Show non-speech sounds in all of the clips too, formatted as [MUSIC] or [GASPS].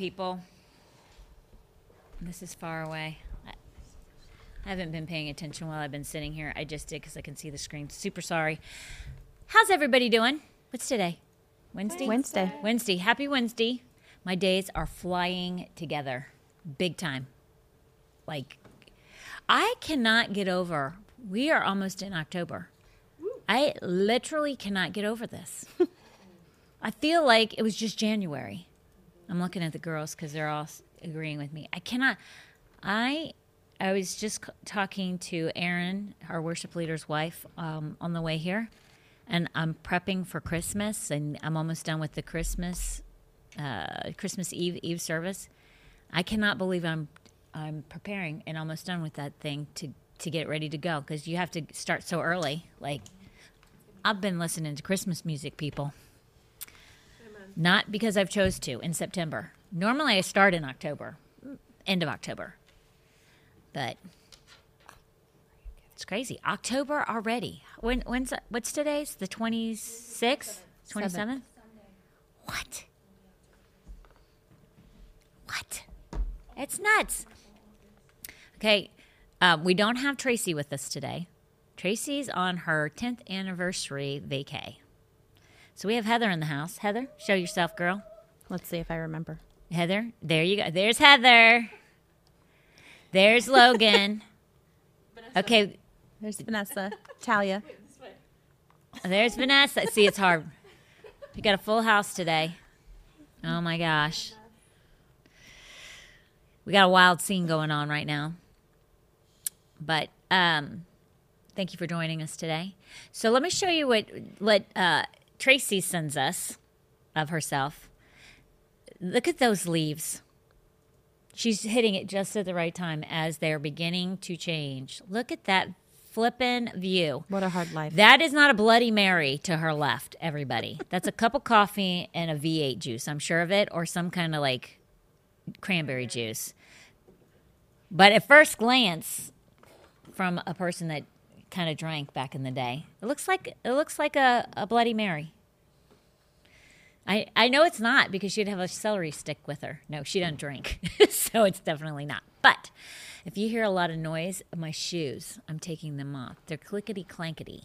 people. This is far away. I I haven't been paying attention while I've been sitting here. I just did because I can see the screen. Super sorry. How's everybody doing? What's today? Wednesday? Wednesday. Wednesday. Happy Wednesday. My days are flying together big time. Like, I cannot get over. We are almost in October. I literally cannot get over this. [LAUGHS] I feel like it was just January. I'm looking at the girls because they're all agreeing with me. I cannot. I I was just c- talking to Erin, our worship leader's wife, um, on the way here, and I'm prepping for Christmas, and I'm almost done with the Christmas uh, Christmas Eve Eve service. I cannot believe I'm I'm preparing and almost done with that thing to to get ready to go because you have to start so early. Like I've been listening to Christmas music, people. Not because I've chose to in September. Normally I start in October, end of October. But it's crazy. October already. When when's what's today's? The 26th? 27th? What? What? It's nuts. Okay, um, we don't have Tracy with us today. Tracy's on her 10th anniversary vacay. So we have Heather in the house. Heather, show yourself, girl. Let's see if I remember. Heather, there you go. There's Heather. There's Logan. [LAUGHS] Okay, There's Vanessa, Talia. there's Vanessa. See, it's hard. We got a full house today. Oh my gosh. We got a wild scene going on right now. But um, thank you for joining us today. So let me show you what what uh, Tracy sends us of herself. Look at those leaves. She's hitting it just at the right time as they're beginning to change. Look at that flippin' view. What a hard life. That is not a Bloody Mary to her left, everybody. That's a cup of coffee and a V8 juice. I'm sure of it, or some kind of like cranberry juice. But at first glance, from a person that kind of drank back in the day, it looks like it looks like a, a Bloody Mary. I, I know it's not because she'd have a celery stick with her. No, she doesn't drink. [LAUGHS] so it's definitely not. But if you hear a lot of noise, my shoes, I'm taking them off. They're clickety clankety.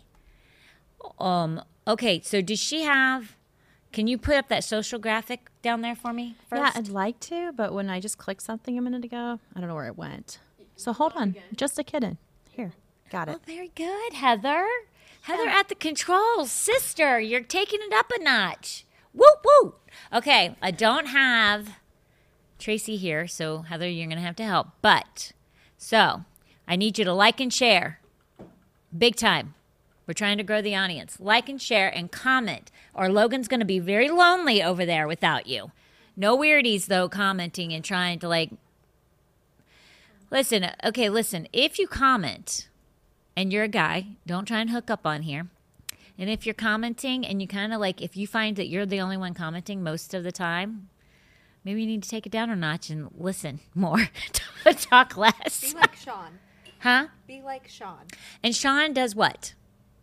Um, okay, so does she have can you put up that social graphic down there for me first? Yeah, I'd like to, but when I just clicked something a minute ago, I don't know where it went. So hold on. Just a kitten. Here. Got it. Oh, very good, Heather. Heather at the controls. Sister, you're taking it up a notch. Whoop, whoop. Okay, I don't have Tracy here, so Heather, you're going to have to help. But, so, I need you to like and share. Big time. We're trying to grow the audience. Like and share and comment, or Logan's going to be very lonely over there without you. No weirdies, though, commenting and trying to, like, listen, okay, listen. If you comment, and you're a guy, don't try and hook up on here. And if you're commenting and you kind of like, if you find that you're the only one commenting most of the time, maybe you need to take it down a notch and listen [LAUGHS] more, talk less. Be like Sean. [LAUGHS] Huh? Be like Sean. And Sean does what?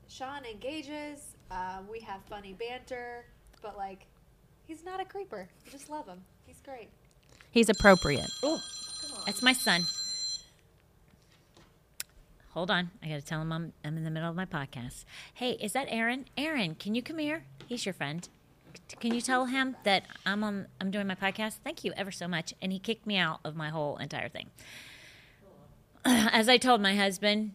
Sean engages. Uh, we have funny banter, but like, he's not a creeper. I just love him. He's great. He's appropriate. Oh, that's my son. Hold on. I got to tell him I'm, I'm in the middle of my podcast. Hey, is that Aaron? Aaron, can you come here? He's your friend. Can you tell him that I'm on I'm doing my podcast? Thank you ever so much. And he kicked me out of my whole entire thing. [CLEARS THROAT] As I told my husband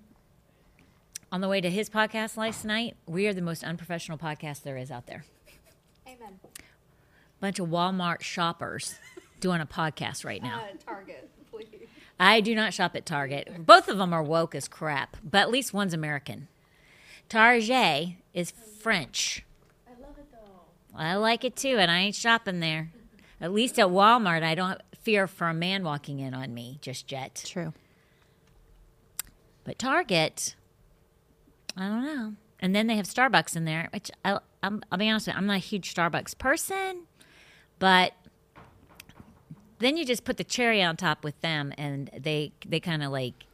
on the way to his podcast last night, we are the most unprofessional podcast there is out there. Amen. Bunch of Walmart shoppers doing a podcast right now. [LAUGHS] Uh, Target, please. I do not shop at Target. Both of them are woke as crap, but at least one's American. Target is French. I love it though. I like it too, and I ain't shopping there. At least at Walmart, I don't fear for a man walking in on me just yet. True. But Target, I don't know. And then they have Starbucks in there, which I, I'm, I'll be honest with you, I'm not a huge Starbucks person, but then you just put the cherry on top with them, and they they kind of like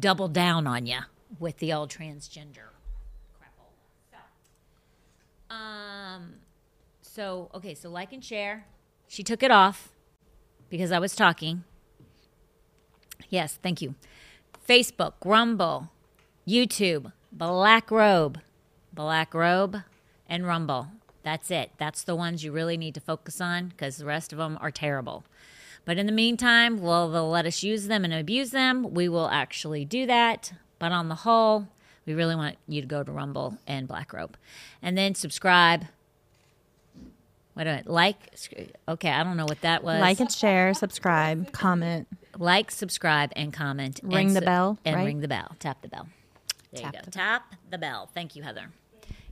double down on you with the old transgender crapple. So, um, so okay, so like and share. She took it off because I was talking. Yes, thank you. Facebook, Rumble, YouTube, Black Robe, Black Robe, and Rumble. That's it. That's the ones you really need to focus on because the rest of them are terrible. But in the meantime, well, they'll let us use them and abuse them. We will actually do that. But on the whole, we really want you to go to Rumble and Black Robe. And then subscribe. What do I like? Okay, I don't know what that was. Like and share, subscribe, comment. like, subscribe, and comment. Ring and the su- bell, And right? ring the bell. Tap the bell. There Tap you go. the Tap the bell. Thank you, Heather.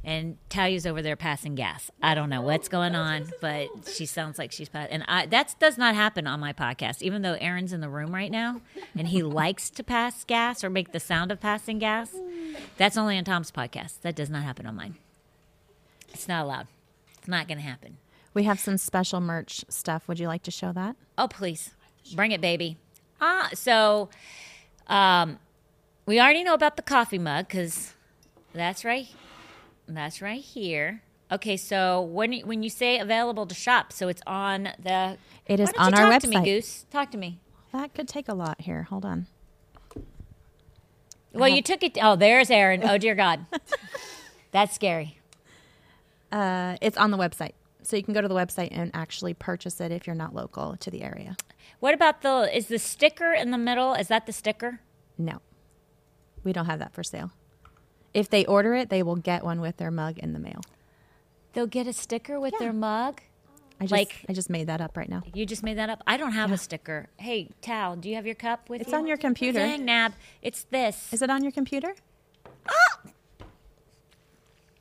And Talia's over there passing gas. I don't know what's going on, but she sounds like she's passing. And I, that does not happen on my podcast, even though Aaron's in the room right now and he [LAUGHS] likes to pass gas or make the sound of passing gas. That's only on Tom's podcast. That does not happen on mine. It's not allowed. It's not going to happen. We have some special merch stuff. Would you like to show that? Oh, please. Bring it, baby. Ah, so um, we already know about the coffee mug because that's right. That's right here. Okay, so when you- when you say available to shop, so it's on the. It is on our talk to me, website. Goose. Talk to me. That could take a lot here. Hold on. Well, you took it. Oh, there's Aaron. Oh dear God, [LAUGHS] that's scary. Uh, it's on the website. So you can go to the website and actually purchase it if you're not local to the area. What about the? Is the sticker in the middle? Is that the sticker? No, we don't have that for sale. If they order it, they will get one with their mug in the mail. They'll get a sticker with Yeah. their mug. I just, Like- I just made that up right now. You just made that up. I don't have a sticker. Hey, Tal, do you have your cup with It's you? It's on your computer. Dang, Nab. It's this. Is it on your computer? [GASPS]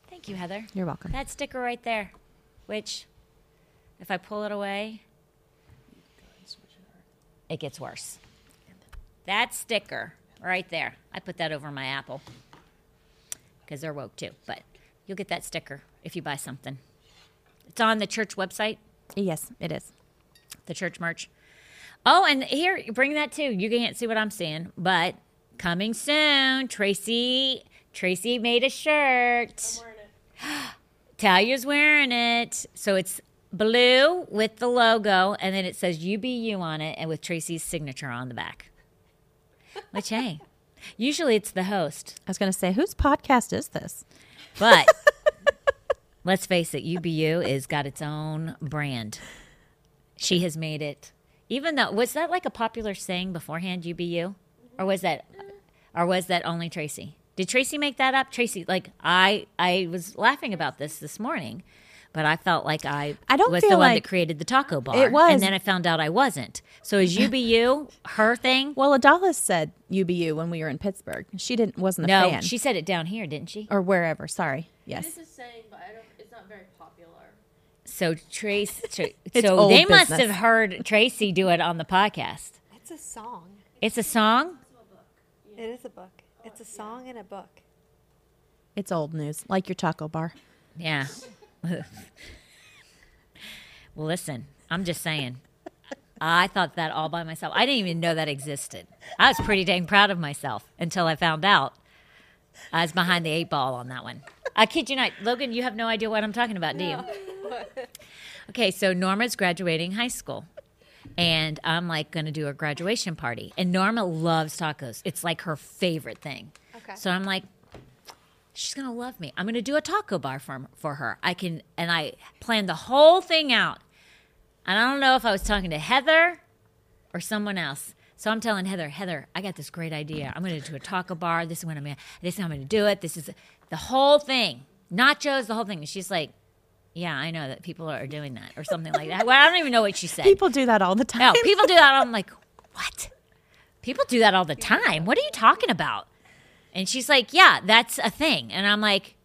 Thank you, Heather. You're welcome. That sticker right there, which, if I pull it away, it gets worse. That sticker right there. I put that over my Apple because they're woke too. But you'll get that sticker if you buy something. It's on the church website, Yes, it is. the church merch. Oh, and here, bring that too. You can't see what I'm seeing, but coming soon, Tracy. Tracy made a shirt. [GASPS] Talia's wearing it. So it's blue with the logo, and then it says UBU on it, and with Tracy's signature on the back. Which, hey, usually it's the host, I was going to say, whose podcast is this? but [LAUGHS] let's face it, UBU is got its own brand. She has made it. Even though was that like a popular saying beforehand, UBU, or was that, or was that only Tracy? Did Tracy make that up? Tracy, like I, I was laughing about this this morning, but I felt like I, I don't was feel the one like- that created the taco bar. It was. and then I found out I wasn't. So is UBU [LAUGHS] her thing? Well, Adalis said UBU when we were in Pittsburgh. She didn't wasn't a No, fan. she said it down here, didn't she? or wherever. Sorry. Yes. This is saying, but I don't. It's not very popular. So Trace, [LAUGHS] Tra- so old they must have heard Tracy do it on the podcast. It's a song. It's a song. It is a book. It's a oh, song and a book. It's old news, like your taco bar. Yeah. [LAUGHS] [LAUGHS] well, listen, I'm just saying. I thought that all by myself. I didn't even know that existed. I was pretty dang proud of myself until I found out I was behind the eight ball on that one. I kid you not, Logan. You have no idea what I'm talking about, do you? [LAUGHS] Okay, so Norma's graduating high school. And I'm like going to do a graduation party. And Norma loves tacos. It's like her favorite thing. Okay. So I'm like, she's going to love me. I'm going to do a taco bar for, for her. I can, and I planned the whole thing out. And I don't know if I was talking to Heather or someone else. So I'm telling Heather, Heather, I got this great idea. I'm going to do a taco bar. This is when I'm gonna, this is how I'm going to do it. This is the whole thing. Nachos, the whole thing. And she's like, yeah, I know that people are doing that or something like that. Well, I don't even know what she said. People do that all the time. No, people do that. I'm like, what? People do that all the time. What are you talking about? And she's like, yeah, that's a thing. And I'm like,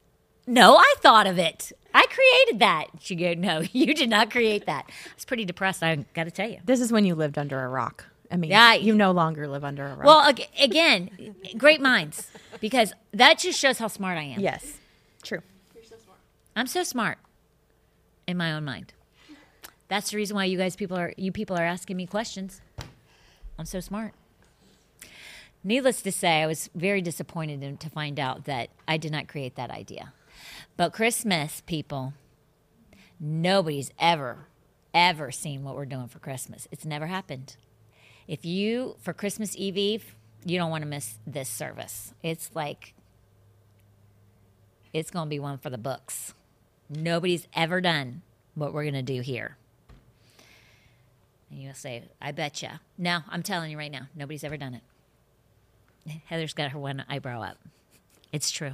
no, I thought of it. I created that. She go, no, [LAUGHS] you did not create that. I was pretty depressed. I got to tell you. This is when you lived under a rock. I mean, Yeah, you no longer live under a rock. Well, again, great minds, because that just shows how smart I am. yes, true. You're so smart. I'm so smart in my own mind. That's the reason why you guys people are you people are asking me questions. I'm so smart. Needless to say, I was very disappointed in, to find out that I did not create that idea. But Christmas, people, nobody's ever, ever seen what we're doing for Christmas. It's never happened. If you, for Christmas Eve Eve, you don't want to miss this service. It's like, it's going to be one for the books. Nobody's ever done what we're going to do here. And you'll say, I betcha. No, I'm telling you right now, nobody's ever done it. [LAUGHS] Heather's got her one eyebrow up. It's true.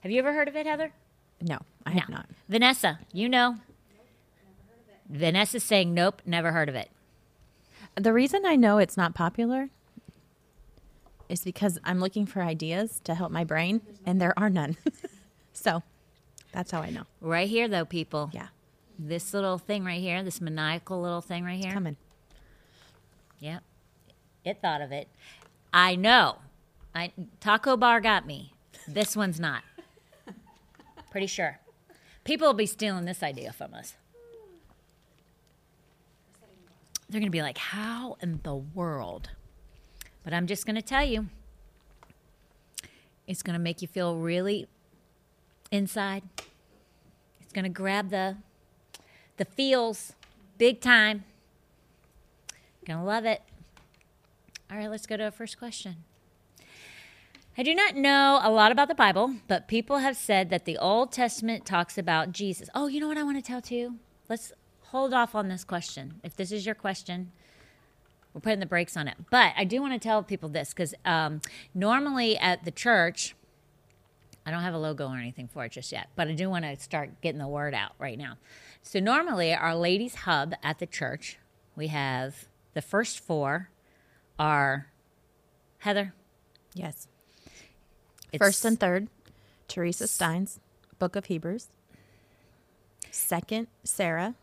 Have you ever heard of it, Heather? No, I have not. Vanessa, you know. Vanessa's saying, nope, never heard of it. The reason I know it's not popular is because I'm looking for ideas to help my brain, and there are none. [LAUGHS] so that's how I know. Right here, though, people. Yeah, This little thing right here, this maniacal little thing right here. coming. Yep. It thought of it. I know. I Taco Bar got me. This one's not. Pretty sure. People will be stealing this idea from us. They're going to be like, how in the world? But I'm just going to tell you, it's going to make you feel really inside. It's going to grab the the feels big time. Gonna love it. All right, let's go to our first question. I do not know a lot about the Bible, but people have said that the Old Testament talks about Jesus. Oh, you know what I want to tell too? Let's hold off on this question. If this is your question, we're putting the brakes on it. But I do want to tell people this because um, normally at the church, I don't have a logo or anything for it just yet, but I do want to start getting the word out right now. So normally, our ladies' hub at the church, we have the first four are Heather. Yes. First and third, Teresa Steins, Book of Hebrews. Second, Sarah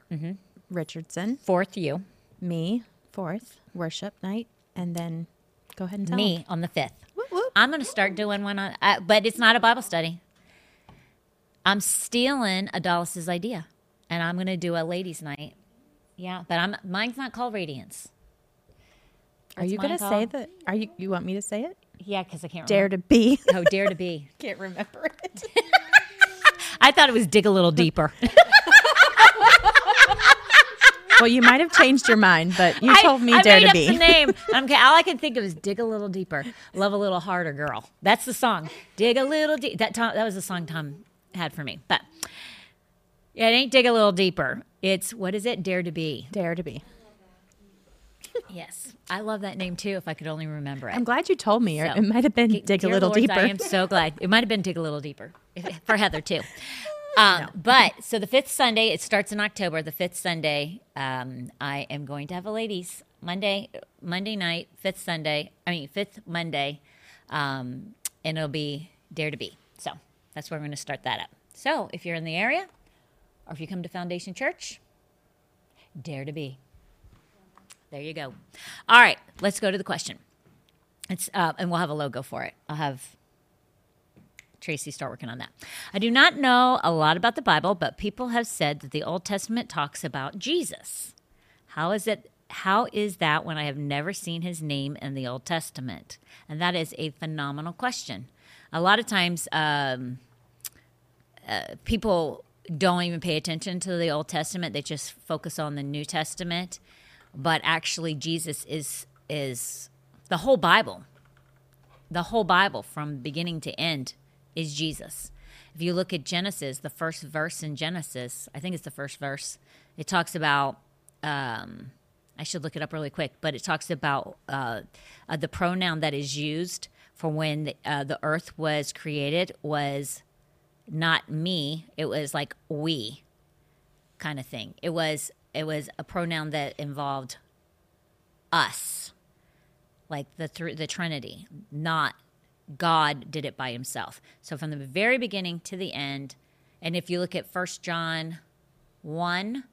Richardson. fourth, you, Me, fourth, worship night. And then go ahead and tell me them. on the fifth. Whoop, whoop. I'm going to start doing one on, uh, but it's not a Bible study. I'm stealing Adolphus's idea, and I'm going to do a ladies' night. Yeah, but I'm mine's not called Radiance. Are you to say that? Are you, you want me to say it? Yeah, because I can't Dare remember. to be. [LAUGHS] Oh, dare to be. [LAUGHS] Can't remember it. [LAUGHS] I thought it was dig a little deeper. well, you might have changed your mind, but you told me I Dare made to be. the name. I'm, okay, all I can think of is dig a little deeper, love a little harder, girl. That's the song. Dig a little deep. That Tom, that was the song Tom had for me. But yeah, it ain't dig a little deeper. It's what is it? Dare to be. Dare to be. Yes, I love that name too. If I could only remember it. I'm glad you told me. So, it might have been dig a little Lords, deeper. I am so glad. It might have been dig a little deeper for Heather too. [LAUGHS] Um, But so the fifth Sunday, it starts in October. The fifth Sunday, um, I am going to have a ladies Monday, Monday night, fifth Sunday. I mean fifth Monday, um, and it'll be Dare to Be. So that's where we're going to start that up. So if you're in the area, or if you come to Foundation Church, Dare to Be. There you go. All right, let's go to the question. It's uh, and we'll have a logo for it. I'll have Tracy start working on that. I do not know a lot about the Bible, but people have said that the Old Testament talks about Jesus. How is it? How is that when I have never seen his name in the Old Testament? And that is a phenomenal question. A lot of times, um, uh, people don't even pay attention to the Old Testament; they just focus on the New Testament. But actually, Jesus is is the whole Bible the whole Bible from beginning to end is Jesus. If you look at Genesis, the first verse in Genesis, I think it's the first verse, it talks about, um, I should look it up really quick, but it talks about uh, uh, the pronoun that is used for when the, uh, the earth was created was not me, it was like we kind of thing. It was it was a pronoun that involved us like the thr the Trinity, not God did it by himself. So from the very beginning to the end, and if you look at First John one,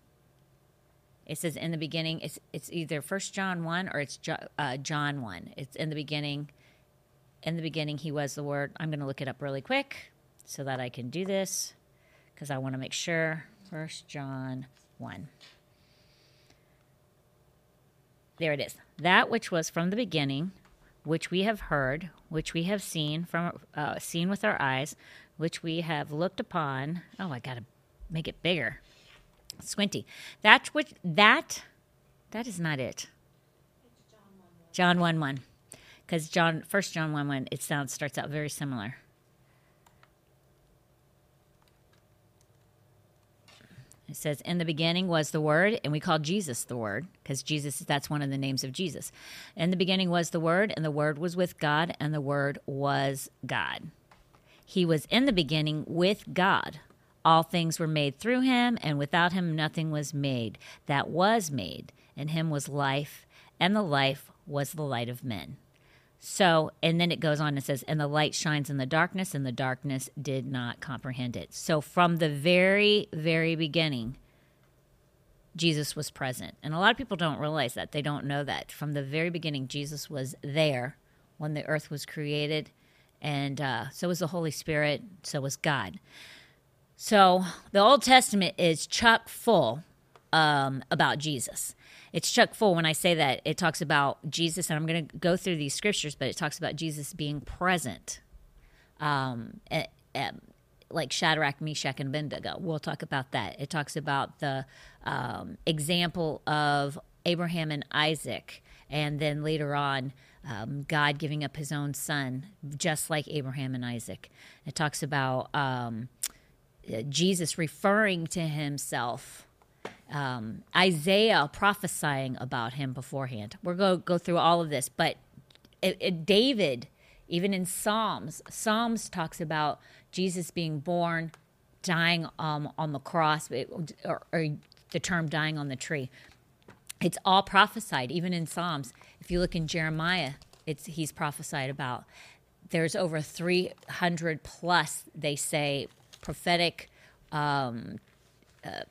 it says in the beginning. It's it's either First John one or it's jo- uh, John one. It's in the beginning. In the beginning, he was the Word. I'm going to look it up really quick so that I can do this because I want to make sure. First John one. There it is. That which was from the beginning, which we have heard, which we have seen from uh, seen with our eyes, which we have looked upon. Oh, I got to make it bigger. Squinty. That's what that that is not it. John 1 1. Because John first John 1 1, it sounds starts out very similar. It says, In the beginning was the Word, and we call Jesus the Word, because Jesus, that's one of the names of Jesus. In the beginning was the Word, and the Word was with God, and the Word was God. He was in the beginning with God. All things were made through him, and without him nothing was made that was made. In him was life, and the life was the light of men. So, and then it goes on and says, and the light shines in the darkness, and the darkness did not comprehend it. So, from the very, very beginning, Jesus was present. And a lot of people don't realize that. They don't know that. From the very beginning, Jesus was there when the earth was created. And uh, so was the Holy Spirit, so was God. So, the Old Testament is chock full um, about Jesus. It's Chuck full when I say that. It talks about Jesus, and I'm going to go through these scriptures, but it talks about Jesus being present. Um, eh, eh, like Shadrach, Meshach, and Abednego. We'll talk about that. It talks about the um, example of Abraham and Isaac, and then later on, um, God giving up his own son, just like Abraham and Isaac. It talks about um, Jesus referring to himself um, Isaiah prophesying about him beforehand. We're going to go through all of this, but it, it, David, even in Psalms, Psalms talks about Jesus being born, dying um, on the cross, or, or the term dying on the tree. It's all prophesied, even in Psalms. If you look in Jeremiah, it's he's prophesied about. There's over 300 plus, they say, prophetic um, uh,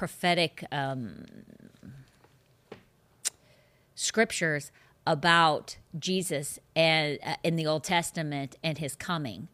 prophetic um, scriptures about Jesus and uh, in the Old Testament and his coming,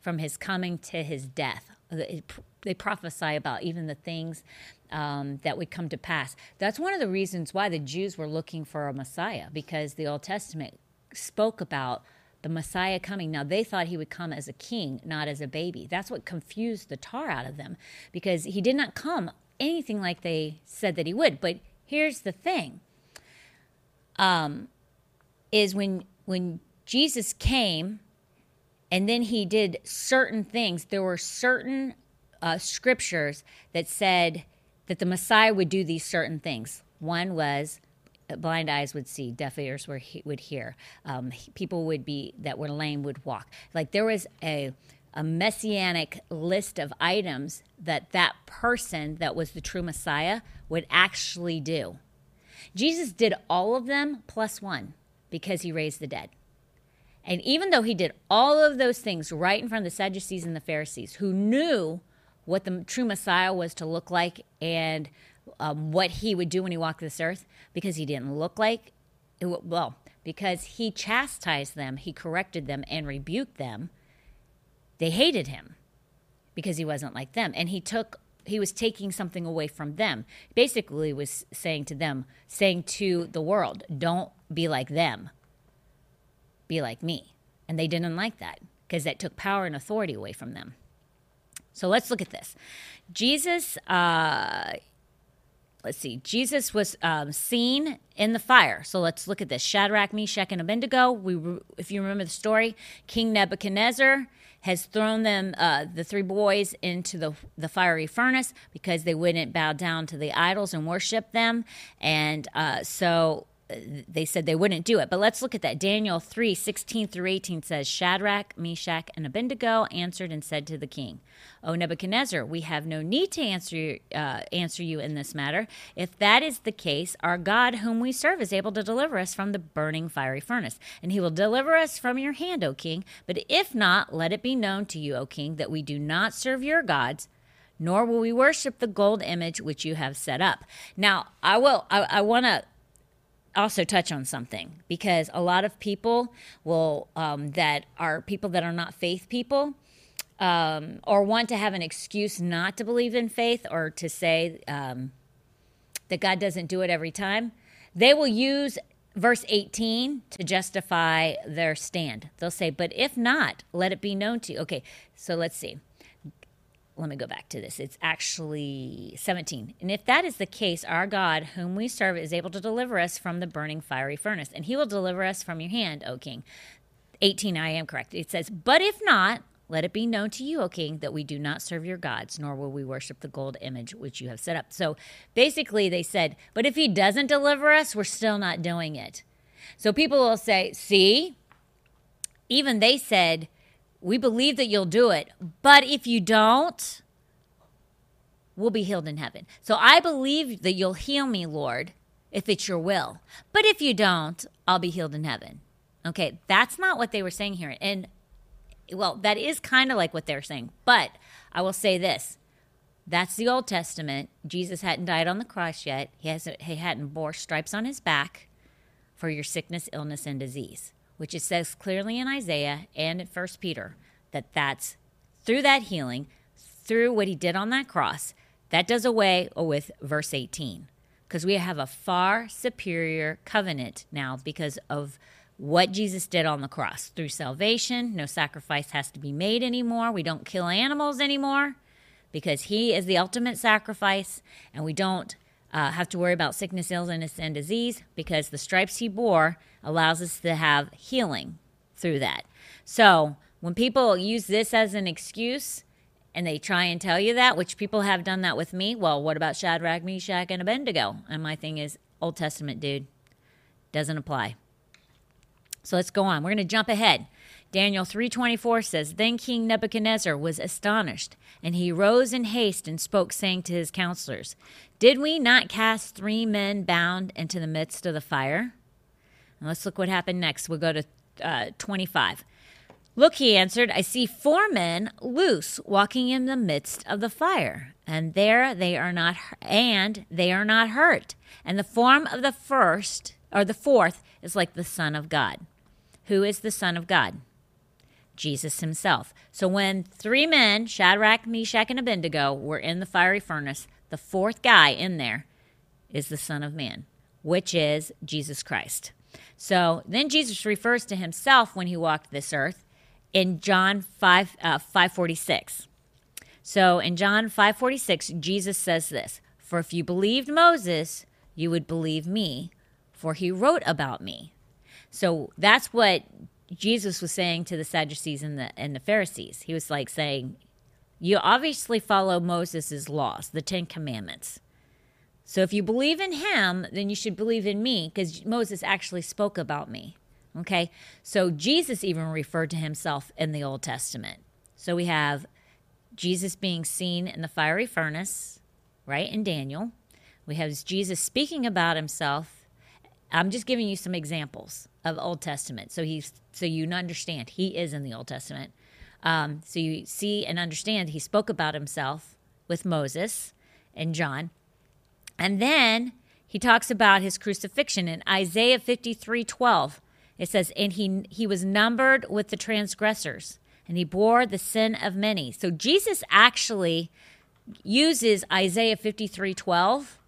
from his coming to his death. They prophesy about even the things um, that would come to pass. That's one of the reasons why the Jews were looking for a Messiah, because the Old Testament spoke about the Messiah coming. Now, they thought he would come as a king, not as a baby. That's what confused the tar out of them because he did not come anything like they said that he would. But here's the thing um, is when, when Jesus came and then he did certain things, there were certain uh, scriptures that said that the Messiah would do these certain things. One was blind eyes would see, deaf ears were, would hear, um, people would be that were lame would walk. Like there was a a messianic list of items that that person that was the true Messiah would actually do. Jesus did all of them plus one because he raised the dead. And even though he did all of those things right in front of the Sadducees and the Pharisees, who knew what the true Messiah was to look like and um, what he would do when he walked this earth because he didn't look like, well, because he chastised them, he corrected them, and rebuked them. They hated him because he wasn't like them. And he took he was taking something away from them. Basically was saying to them, saying to the world, don't be like them. Be like me. And they didn't like that because that took power and authority away from them. So let's look at this. Jesus uh, let's see, Jesus was um, seen in the fire. So let's look at this Shadrach, Meshach, and Abednego. We, if you remember the story, King Nebuchadnezzar has thrown them, uh, the three boys, into the, the fiery furnace because they wouldn't bow down to the idols and worship them. And uh, so they said they wouldn't do it. But let's look at that. Daniel 3 16 through 18 says, Shadrach, Meshach, and Abednego answered and said to the king, O Nebuchadnezzar, we have no need to answer, uh, answer you in this matter. If that is the case, our God, whom we serve, is able to deliver us from the burning fiery furnace, and he will deliver us from your hand, O king. But if not, let it be known to you, O king, that we do not serve your gods nor will we worship the gold image which you have set up. Now, I will. I, I want to also touch on something because a lot of people will um, that are people that are not faith people um, or want to have an excuse not to believe in faith or to say um, that God doesn't do it every time. They will use verse 18 to justify their stand. They'll say, "But if not, let it be known to you." Okay, so let's see. Let me go back to this. It's actually 17. And if that is the case, our God, whom we serve, is able to deliver us from the burning fiery furnace, and he will deliver us from your hand, O king. 18, I am correct. It says, But if not, let it be known to you, O king, that we do not serve your gods, nor will we worship the gold image which you have set up. So basically, they said, But if he doesn't deliver us, we're still not doing it. So people will say, See, even they said, We believe that you'll do it, but if you don't, we'll be healed in heaven. So I believe that you'll heal me, Lord, if it's your will. But if you don't, I'll be healed in heaven. Okay, that's not what they were saying here. And well, that is kind of like what they're saying. But I will say this. That's the Old Testament. Jesus hadn't died on the cross yet. He hasn't he hadn't bore stripes on his back for your sickness, illness and disease, which it says clearly in Isaiah and in 1 Peter that that's through that healing, through what he did on that cross, that does away with verse 18 because we have a far superior covenant now because of what Jesus did on the cross through salvation. No sacrifice has to be made anymore. We don't kill animals anymore because He is the ultimate sacrifice, and we don't uh, have to worry about sickness, illness, and disease because the stripes He bore allows us to have healing through that. So when people use this as an excuse, and they try and tell you that, which people have done that with me. Well, what about Shadrach, Meshach, and Abednego? And my thing is, Old Testament, dude, doesn't apply. So let's go on. We're going to jump ahead. Daniel 3:24 says, "Then King Nebuchadnezzar was astonished, and he rose in haste and spoke saying to his counselors, Did we not cast 3 men bound into the midst of the fire?" And let's look what happened next. We'll go to uh, 25. Look, he answered, I see four men loose walking in the midst of the fire, and there they are not and they are not hurt. And the form of the first or the fourth is like the Son of God. Who is the Son of God? Jesus himself. So when three men, Shadrach, Meshach, and Abednego, were in the fiery furnace, the fourth guy in there is the Son of Man, which is Jesus Christ. So then Jesus refers to himself when he walked this earth in John 5 uh, 546. So in John 546 Jesus says this, "For if you believed Moses, you would believe me, for he wrote about me." So that's what Jesus was saying to the Sadducees and the and the Pharisees. He was like saying, "You obviously follow Moses' laws, the 10 commandments. So if you believe in him, then you should believe in me because Moses actually spoke about me." Okay. So Jesus even referred to himself in the Old Testament. So we have Jesus being seen in the fiery furnace, right, in Daniel. We have Jesus speaking about himself. I'm just giving you some examples of Old Testament. So he's so you understand he is in the Old Testament. Um, so you see and understand he spoke about himself with Moses and John. And then he talks about his crucifixion in Isaiah 53 12. It says, and he he was numbered with the transgressors, and he bore the sin of many. So Jesus actually uses Isaiah fifty three twelve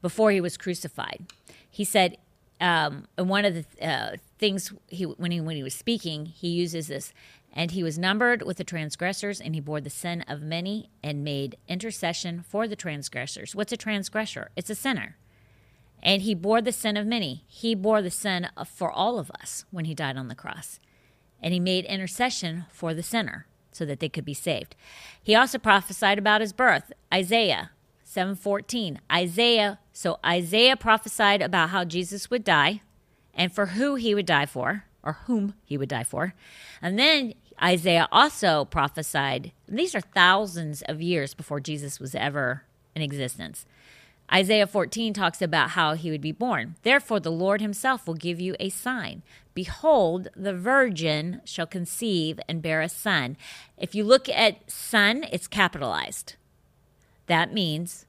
before he was crucified. He said, um, and one of the uh, things he when he when he was speaking, he uses this, and he was numbered with the transgressors, and he bore the sin of many, and made intercession for the transgressors. What's a transgressor? It's a sinner. And he bore the sin of many. He bore the sin for all of us when he died on the cross. And he made intercession for the sinner so that they could be saved. He also prophesied about his birth. Isaiah 7:14. Isaiah, so Isaiah prophesied about how Jesus would die and for who he would die for or whom he would die for. And then Isaiah also prophesied, these are thousands of years before Jesus was ever in existence. Isaiah 14 talks about how he would be born. Therefore, the Lord himself will give you a sign. Behold, the virgin shall conceive and bear a son. If you look at son, it's capitalized. That means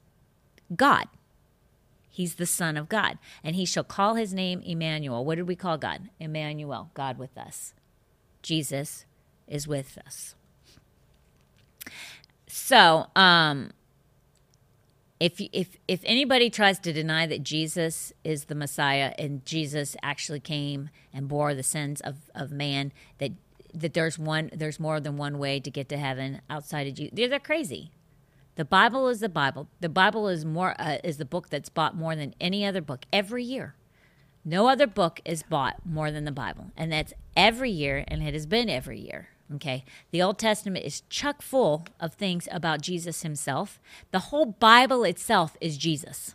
God. He's the Son of God. And he shall call his name Emmanuel. What did we call God? Emmanuel, God with us. Jesus is with us. So, um, if if if anybody tries to deny that Jesus is the Messiah and Jesus actually came and bore the sins of, of man, that that there's one there's more than one way to get to heaven outside of they're, they're crazy. The Bible is the Bible. The Bible is more uh, is the book that's bought more than any other book every year. No other book is bought more than the Bible, and that's every year, and it has been every year. Okay, the Old Testament is chuck full of things about Jesus Himself. The whole Bible itself is Jesus.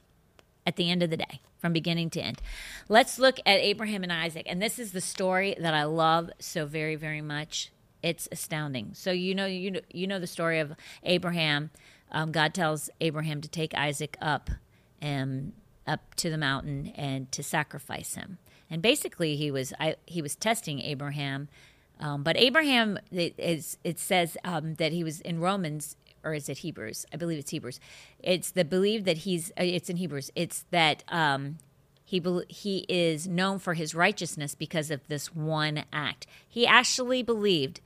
At the end of the day, from beginning to end, let's look at Abraham and Isaac, and this is the story that I love so very, very much. It's astounding. So you know, you know, you know the story of Abraham. Um, God tells Abraham to take Isaac up and up to the mountain and to sacrifice him. And basically, he was I, he was testing Abraham. Um, but Abraham, it, is, it says um, that he was in Romans, or is it Hebrews? I believe it's Hebrews. It's the belief that he's. uh, It's in Hebrews. It's that um, he he is known for his righteousness because of this one act. He actually believed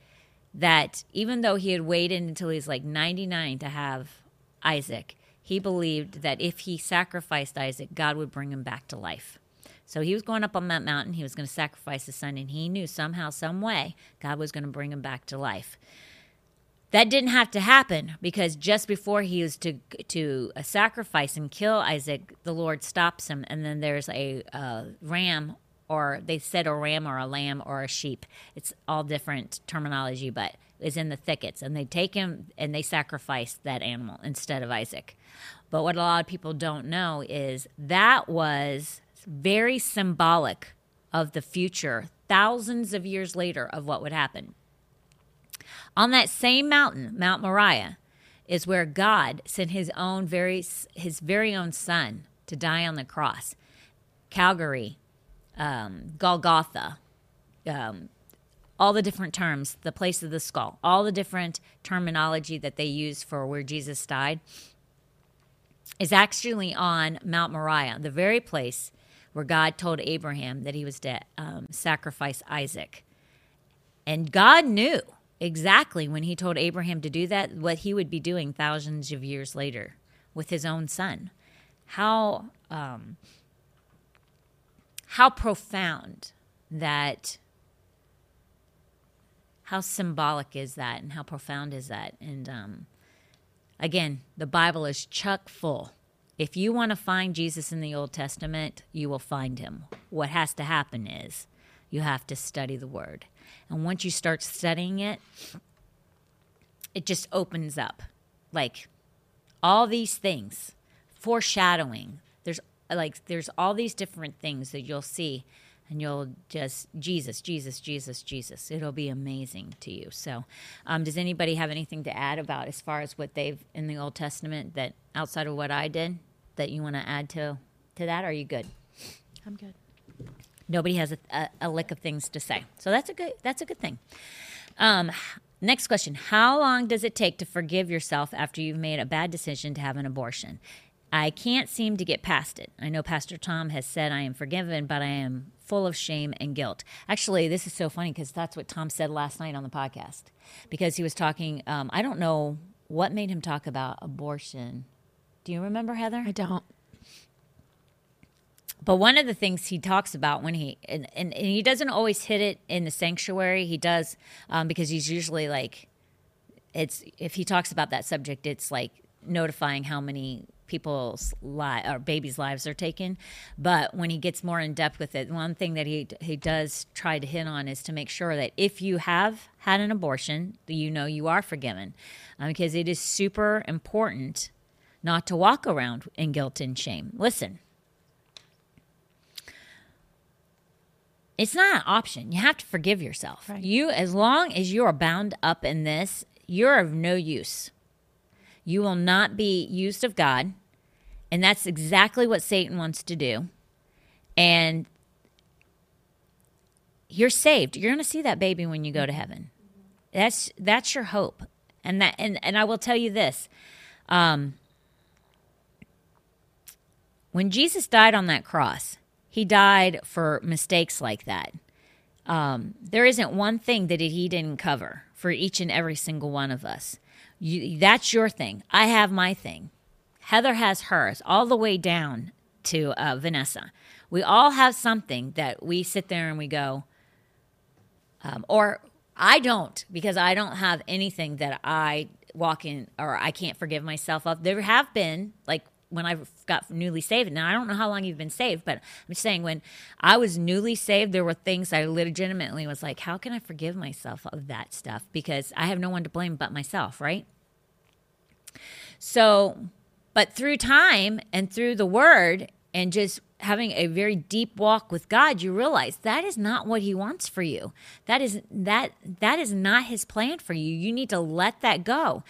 that even though he had waited until he's like 99 to have Isaac, he believed that if he sacrificed Isaac, God would bring him back to life. So he was going up on that mountain, he was going to sacrifice his son, and he knew somehow, some way, God was going to bring him back to life. That didn't have to happen because just before he was to to uh, sacrifice and kill Isaac, the Lord stops him, and then there's a uh, ram, or they said a ram or a lamb or a sheep. It's all different terminology, but is in the thickets, and they take him and they sacrifice that animal instead of Isaac. But what a lot of people don't know is that was very symbolic of the future, thousands of years later, of what would happen. On that same mountain, Mount Moriah, is where God sent his own very his very own son to die on the cross. Calvary, um, Golgotha, um, all the different terms, the place of the skull, all the different terminology that they use for where Jesus died is actually on Mount Moriah, the very place where God told Abraham that he was to um, sacrifice Isaac. And God knew exactly when he told Abraham to do that what he would be doing thousands of years later with his own son. How um, how profound that how symbolic is that and how profound is that? And um, again the bible is chuck full. If you want to find jesus in the old testament you will find him. What has to happen is you have to study the word. And once you start studying it it just opens up. Like all these things foreshadowing there's like there's all these different things that you'll see and you'll just jesus jesus jesus jesus it'll be amazing to you. So um, does anybody have anything to add about as far as what they've in the old testament that outside of what i did that you want to add to to that? Are you good? I'm good. nobody has a, a, a lick of things to say. So that's a good that's a good thing. Um, next question. How long does it take to forgive yourself after you've made a bad decision to have an abortion i can't seem to get past it. I know pastor tom has said i am forgiven but i am full of shame and guilt. Actually this is so funny because that's what tom said last night on the podcast because he was talking um, i don't know what made him talk about abortion. Do you remember heather? I don't. but one of the things he talks about when he and, and, and he doesn't always hit it in the sanctuary, he does um, because he's usually like it's if he talks about that subject, it's like notifying how many people's li- or babies' lives are taken. But when he gets more in depth with it, one thing that he he does try to hit on is to make sure that if you have had an abortion, you know you are forgiven, um, because it is super important not to walk around in guilt and shame. Listen. it's not an option. You have to forgive yourself. Right. You, as long as you are bound up in this, you're of no use. You will not be used of God. And that's exactly what Satan wants to do. And you're saved. You're going to see that baby when you go to heaven. That's that's your hope. And that and, and I will tell you this. Um, when Jesus died on that cross, he died for mistakes like that. Um, there isn't one thing that he didn't cover for each and every single one of us. You, that's your thing. I have my thing. Heather has hers, all the way down to uh, Vanessa. We all have something that we sit there and we go, um, or I don't, because I don't have anything that I walk in or I can't forgive myself of. There have been like when I got newly saved. Now I don't know how long you've been saved, but I'm saying when I was newly saved, there were things I legitimately was like, how can I forgive myself of that stuff? Because I have no one to blame but myself, right? So, but through time and through the word and just having a very deep walk with God, you realize that is not what he wants for you. That is that that is not his plan for you. You need to let that go.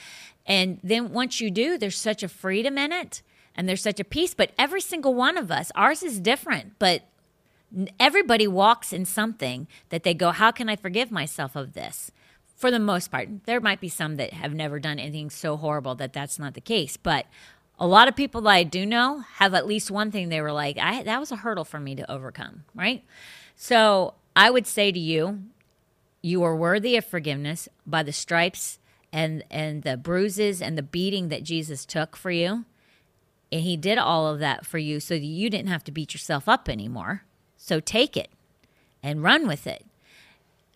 And then once you do, there's such a freedom in it and there's such a peace, but every single one of us, ours is different, but everybody walks in something that they go, how can I forgive myself of this? For the most part, there might be some that have never done anything so horrible that that's not the case, but a lot of people that I do know have at least one thing they were like, I, that was a hurdle for me to overcome, right? So I would say to you, you are worthy of forgiveness by the stripes and and the bruises and the beating that Jesus took for you. And he did all of that for you so that you didn't have to beat yourself up anymore. So take it and run with it.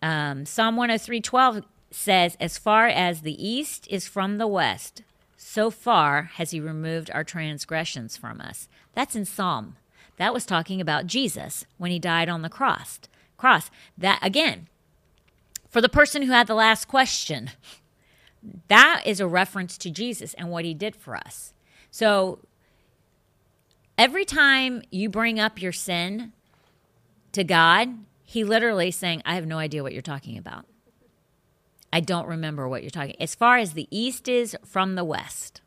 Um, Psalm 103:12 says, "As far as the east is from the west, so far has he removed our transgressions from us. That's in Psalm. That was talking about Jesus when he died on the cross. Cross. That again, for the person who had the last question, that is a reference to Jesus and what he did for us. So every time you bring up your sin to God, he literally saying, I have no idea what you're talking about. I don't remember what you're talking. As far as the east is from the west,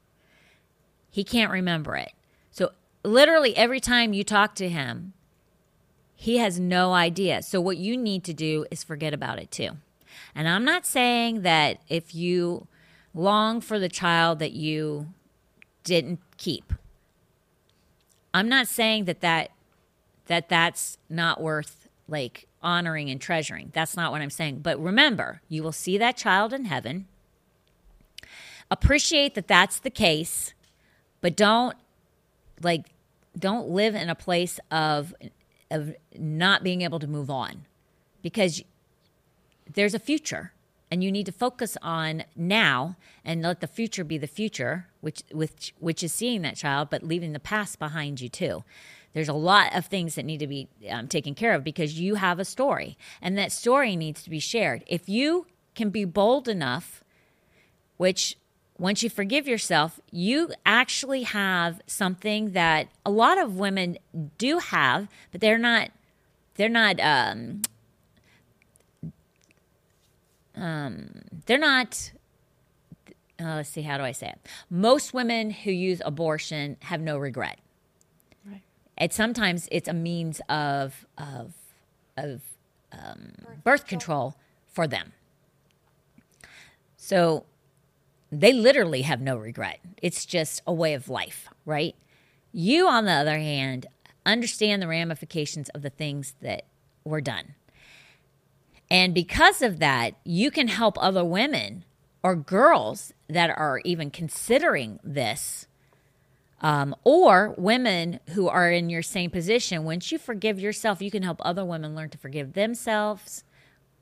he can't remember it. So literally every time you talk to him, he has no idea. So what you need to do is forget about it too. And I'm not saying that if you long for the child that you didn't keep. I'm not saying that that that that's not worth like honoring and treasuring. That's not what I'm saying. But remember, you will see that child in heaven. Appreciate that that's the case, but don't like don't live in a place of of not being able to move on because there's a future and you need to focus on now and let the future be the future which which which is seeing that child but leaving the past behind you too there's a lot of things that need to be um, taken care of because you have a story and that story needs to be shared if you can be bold enough which once you forgive yourself you actually have something that a lot of women do have but they're not they're not um, um, they're not uh, let's see how do i say it most women who use abortion have no regret. And sometimes it's a means of of of um, birth control for them. So they literally have no regret. It's just a way of life right? You on the other hand understand the ramifications of the things that were done. And because of that, you can help other women or girls that are even considering this, um, or women who are in your same position. Once you forgive yourself, you can help other women learn to forgive themselves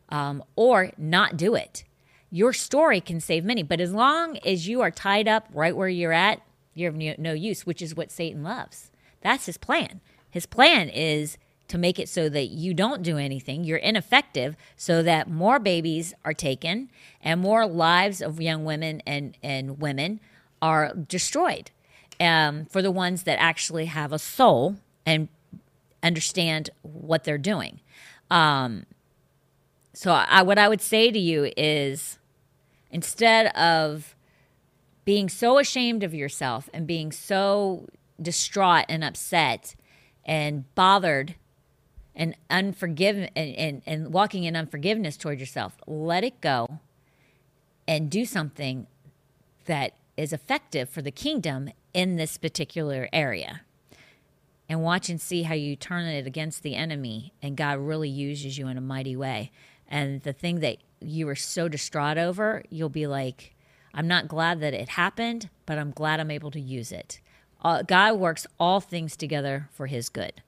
um, or not do it. Your story can save many, but as long as you are tied up right where you're at, you're of no- use, which is what Satan loves. That's his plan. His plan is to make it so that you don't do anything, you're ineffective, so that more babies are taken and more lives of young women and, and women are destroyed um, for the ones that actually have a soul and understand what they're doing. Um, so, I, what I would say to you is instead of being so ashamed of yourself and being so distraught and upset and bothered and unforgiven and, and, and walking in unforgiveness toward yourself, let it go and do something that is effective for the kingdom in this particular area. And watch and see how you turn it against the enemy, and God really uses you in a mighty way. And the thing that you were so distraught over, you'll be like, I'm not glad that it happened, but I'm glad I'm able to use it. Uh, God works all things together for his good.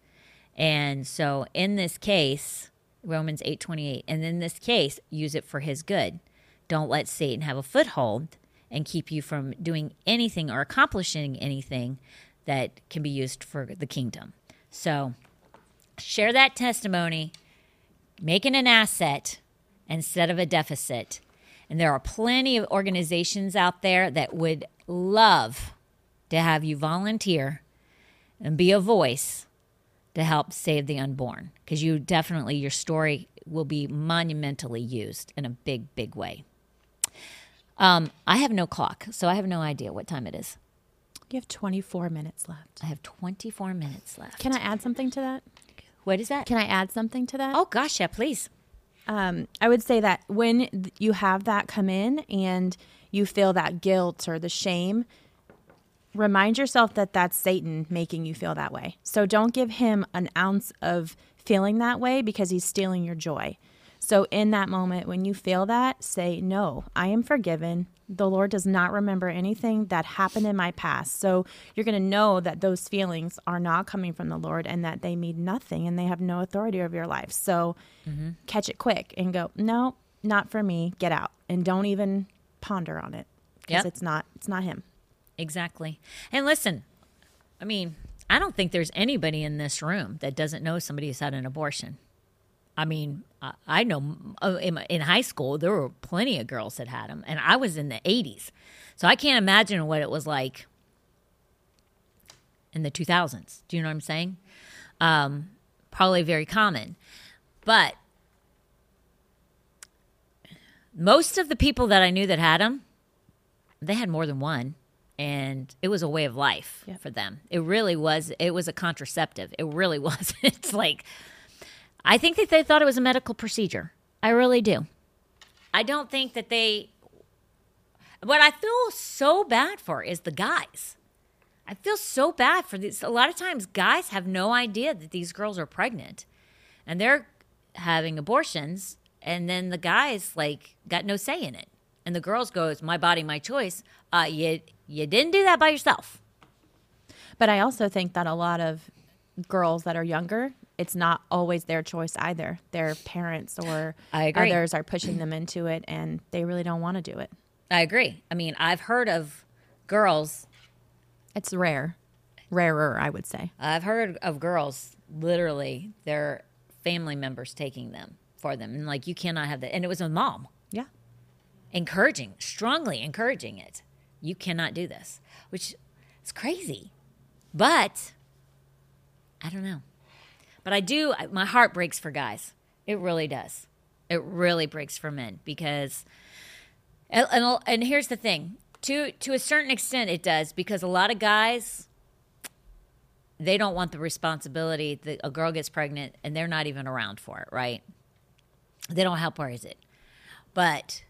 And so in this case, Romans 8:28, and in this case, use it for his good. Don't let Satan have a foothold and keep you from doing anything or accomplishing anything that can be used for the kingdom. So share that testimony, make it an asset instead of a deficit. And there are plenty of organizations out there that would love to have you volunteer and be a voice to help save the unborn because you definitely, your story will be monumentally used in a big, big way. Um, I have no clock, so I have no idea what time it is. You have 24 minutes left. I have 24 minutes left. Can I add something to that? What is that? Can I add something to that? oh, gosh, yeah, please. um, I would say that when you have that come in and you feel that guilt or the shame, remind yourself that that's Satan making you feel that way. So don't give him an ounce of feeling that way because he's stealing your joy. So in that moment, when you feel that, say, No, I am forgiven. The Lord does not remember anything that happened in my past. So you're going to know that those feelings are not coming from the Lord and that they mean nothing and they have no authority over your life. So mm-hmm. catch it quick and go, No, not for me. Get out. And don't even ponder on it because Yep. it's not it's not him. Exactly. And listen, I mean, I don't think there's anybody in this room that doesn't know somebody who's had an abortion. I mean, I- know uh, in in high school there were plenty of girls that had them, and I was in the 80s. So I can't imagine what it was like in the 2000s. Do you know what I'm saying? Um, probably very common. But most of the people that I knew that had them, they had more than one and it was a way of life Yeah. for them it really was it was a contraceptive it really [LAUGHS] was it's like i think that they thought it was a medical procedure. I really do. I don't think that they what i feel so bad for is the guys. I feel so bad for these a lot of times guys have no idea that these girls are pregnant and they're having abortions and then the guys like got no say in it. And the girls goes my body my choice. Uh you you didn't do that by yourself. But I also think that a lot of girls that are younger, it's not always their choice either. Their parents or I agree. others are pushing them into it and they really don't want to do it. i agree i mean i've heard of girls It's rare. Rarer, I would say. i've heard of girls literally their family members taking them for them and like you cannot have that and it was a mom Yeah. encouraging strongly encouraging it you cannot do this which is crazy but i don't know but i do my heart breaks for guys. It really does. It really breaks for men because and, and, and here's the thing. To to a certain extent it does because a lot of guys they don't want the responsibility that a girl gets pregnant and they're not even around for it right? They don't help raise it? But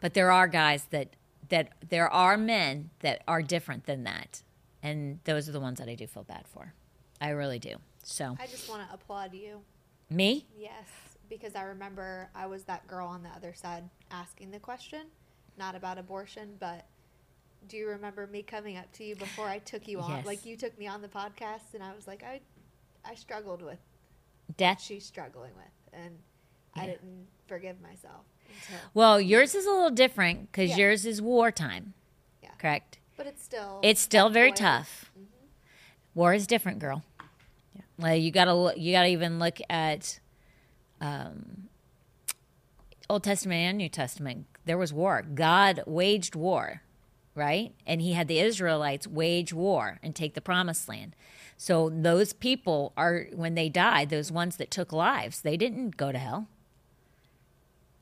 but there are guys that that there are men that are different than that. And those are the ones that i do feel bad for. I really do so I just want to applaud you. me Yes, because I remember I was that girl on the other side asking the question, not about abortion, but do you remember me coming up to you before I took you on? [SIGHS] Yes. Like you took me on the podcast, and I was like, I, I struggled with what death she's struggling with, and I didn't forgive myself until. well yours is a little different because Yeah. yours is wartime Yeah. correct But it's still. it's still very tough mm-hmm. war is different girl Well you gotta you gotta even look at um, old testament and new testament. There was war. God waged war right? And he had the israelites wage war and take the promised land. So those people are when they died those ones that took lives they didn't go to hell.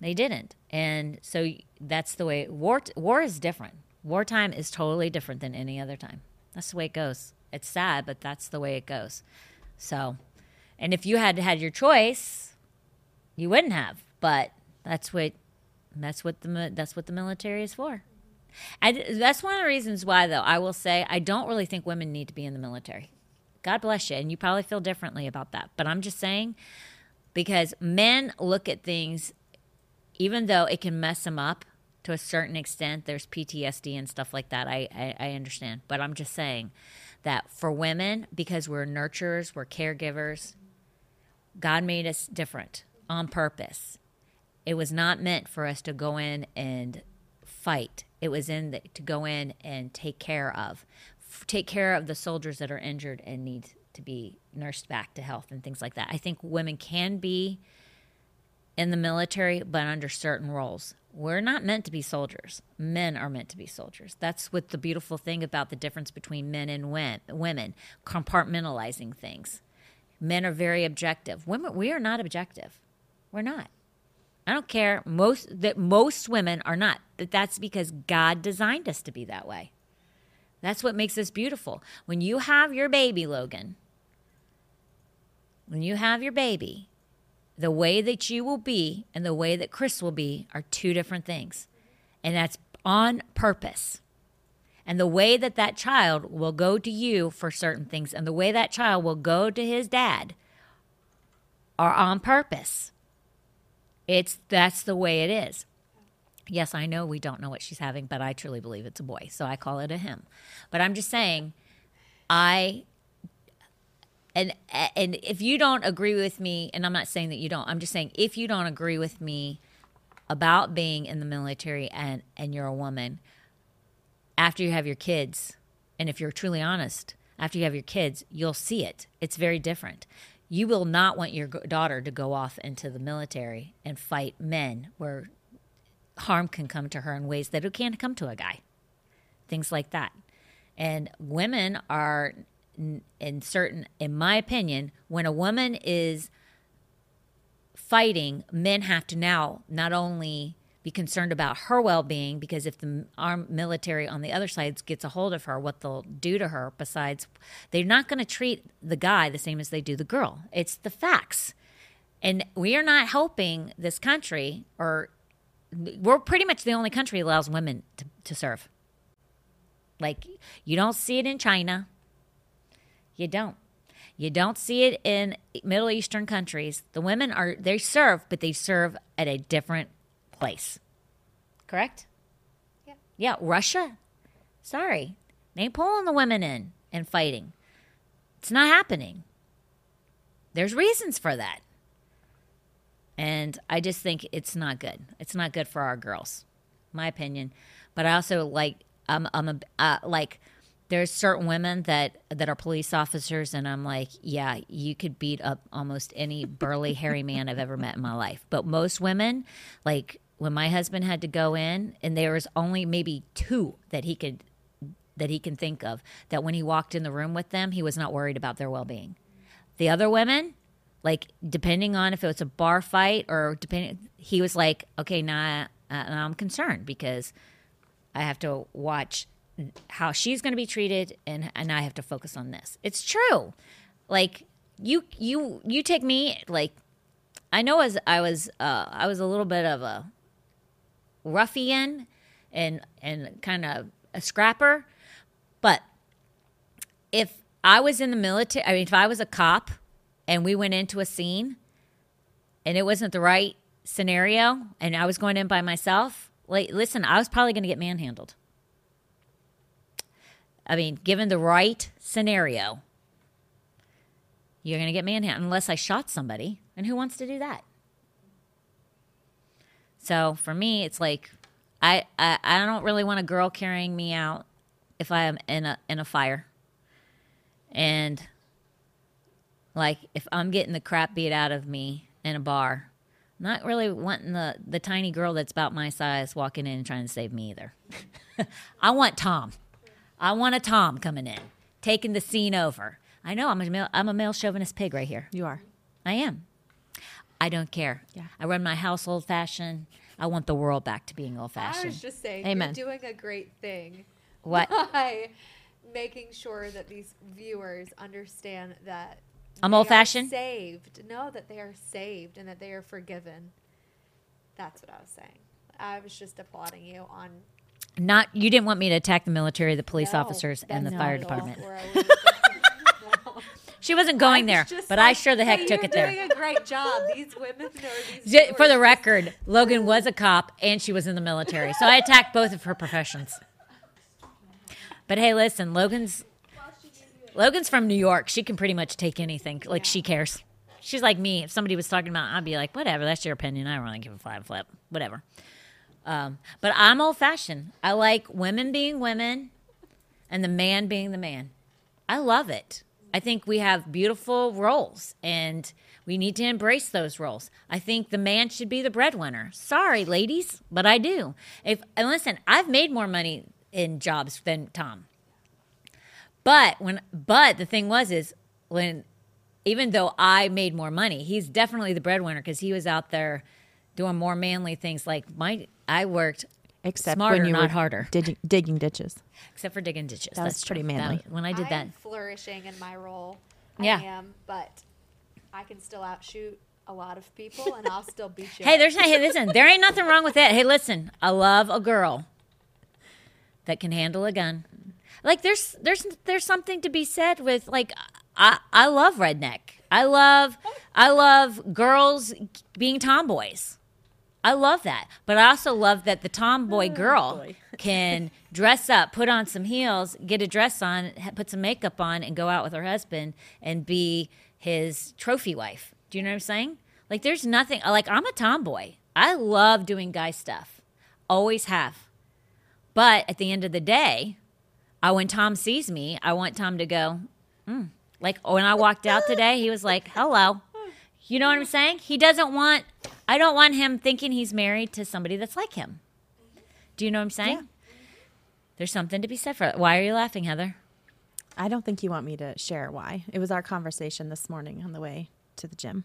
They didn't. And so that's the way war war is different. Wartime is totally different than any other time. That's the way it goes. It's sad but that's the way it goes so and if you had had your choice you wouldn't have but that's what that's what the that's what the military is for. I, that's one of the reasons why though i will say i don't really think women need to be in the military. God bless you and you probably feel differently about that. But i'm just saying because men look at things even though it can mess them up to a certain extent there's ptsd and stuff like that i, I, I understand. But i'm just saying that for women because we're nurturers we're caregivers god made us different on purpose it was not meant for us to go in and fight. It was in the, to go in and take care of, f- take care of the soldiers that are injured and need to be nursed back to health and things like that. I think women can be in the military, but under certain roles. We're not meant to be soldiers. Men are meant to be soldiers. That's what the beautiful thing about the difference between men and women, compartmentalizing things. Men are very objective. Women, we are not objective. We're not. I don't care. Most that most women are not. That that's because God designed us to be that way. That's what makes us beautiful. When you have your baby, Logan, when you have your baby, the way that you will be and the way that Chris will be are two different things. And that's on purpose. And the way that that child will go to you for certain things and the way that child will go to his dad are on purpose. It's that's the way it is. Yes, I know we don't know what she's having, but I truly believe it's a boy, so I call it a him. But I'm just saying I and and if you don't agree with me and i'm not saying that you don't i'm just saying if you don't agree with me about being in the military and and you're a woman after you have your kids and if you're truly honest after you have your kids you'll see it. It's very different. You will not want your daughter to go off into the military and fight men where harm can come to her in ways that it can't come to a guy. Things like that. And women are in certain in my opinion when a woman is fighting men have to now not only be concerned about her well-being because if the armed military on the other side gets a hold of her what they'll do to her besides they're not going to treat the guy the same as they do the girl. It's the facts. And we are not helping this country or we're pretty much the only country that allows women to, to serve. Like you don't see it in china you don't. You don't see it in Middle Eastern countries. The women are they serve, but they serve at a different place. Correct? Yeah. Yeah, Russia. Sorry. They ain't pulling the women in and fighting. It's not happening. There's reasons for that. And I just think it's not good. It's not good for our girls, my opinion. But I also like I'm I'm a uh, like there's certain women that that are police officers and i'm like yeah you could beat up almost any burly hairy man i've ever met in my life. But most women like when my husband had to go in and there was only maybe two that he could that he can think of that when he walked in the room with them he was not worried about their well-being. The other women like depending on if it was a bar fight or depending he was like okay now nah, uh, i'm concerned because i have to watch how she's going to be treated and and I have to focus on this. It's true. Like you you you take me like I know as I was uh I was a little bit of a ruffian and and kind of a scrapper, but if I was in the military, I mean if I was a cop and we went into a scene and it wasn't the right scenario and I was going in by myself, like listen, I was probably going to get manhandled. I mean, given the right scenario, you're going to get manhandled unless I shot somebody. And who wants to do that? So for me, it's like I, I, I don't really want a girl carrying me out if I am in a in a fire. And like if I'm getting the crap beat out of me in a bar, not really wanting the the tiny girl that's about my size walking in and trying to save me either. [LAUGHS] I want Tom. I want a Tom coming in, taking the scene over. I know I'm a male, I'm a male chauvinist pig right here. You are. I am. I don't care. Yeah. I run my house old fashioned. I want the world back to being old fashioned. I was just saying, Amen. you're doing a great thing [LAUGHS] What? by making sure that these viewers understand that I'm old-fashioned? Saved. No, that they are saved and that they are forgiven. That's what I was saying. I was just applauding you on Not you didn't want me to attack the military, the police No, officers, and the fire not at all department. where I was thinking. [LAUGHS] No. She wasn't going there, but I sure the heck hey, took it there. doing a great job. These women these [LAUGHS] For the record, Logan was a cop and she was in the military, so I attacked both of her professions. But hey, listen, Logan's Logan's from New York. She can pretty much take anything. Like she cares. She's like me. If somebody was talking about, I'd be like, whatever. That's your opinion. I don't really give a flying flip. Whatever. Um, but I'm old fashioned. I like women being women and the man being the man. I love it. I think we have beautiful roles and we need to embrace those roles. I think the man should be the breadwinner. Sorry, ladies, but I do. If and listen, I've made more money in jobs than Tom. But when but the thing was is when even though I made more money, he's definitely the breadwinner because he was out there doing more manly things. Like my, I worked Except smarter, when you not were harder, digging, digging ditches. except for digging ditches. That That's pretty true. manly. That- when I did I that, am flourishing in my role. Yeah. I am, but I can still outshoot a lot of people, and I'll still beat you. Hey, up. there's not. Hey, listen, there ain't nothing wrong with that. Hey, listen, I love a girl that can handle a gun. Like there's there's there's something to be said with like I I love redneck. I love I love girls being tomboys. I love that. But I also love that the tomboy girl [LAUGHS] can dress up, put on some heels, get a dress on, put some makeup on, and go out with her husband and be his trophy wife. Do you know what I'm saying? Like, there's nothing, like, I'm a tomboy. I love doing guy stuff, always have. But at the end of the day, I, when Tom sees me, I want Tom to go, mm. like, when I walked out today, he was like, hello. You know what I'm saying? He doesn't want, I don't want him thinking he's married to somebody that's like him. Do you know what I'm saying? There's something to be said for it. Why are you laughing, Heather? I don't think you want me to share why. It was our conversation this morning on the way to the gym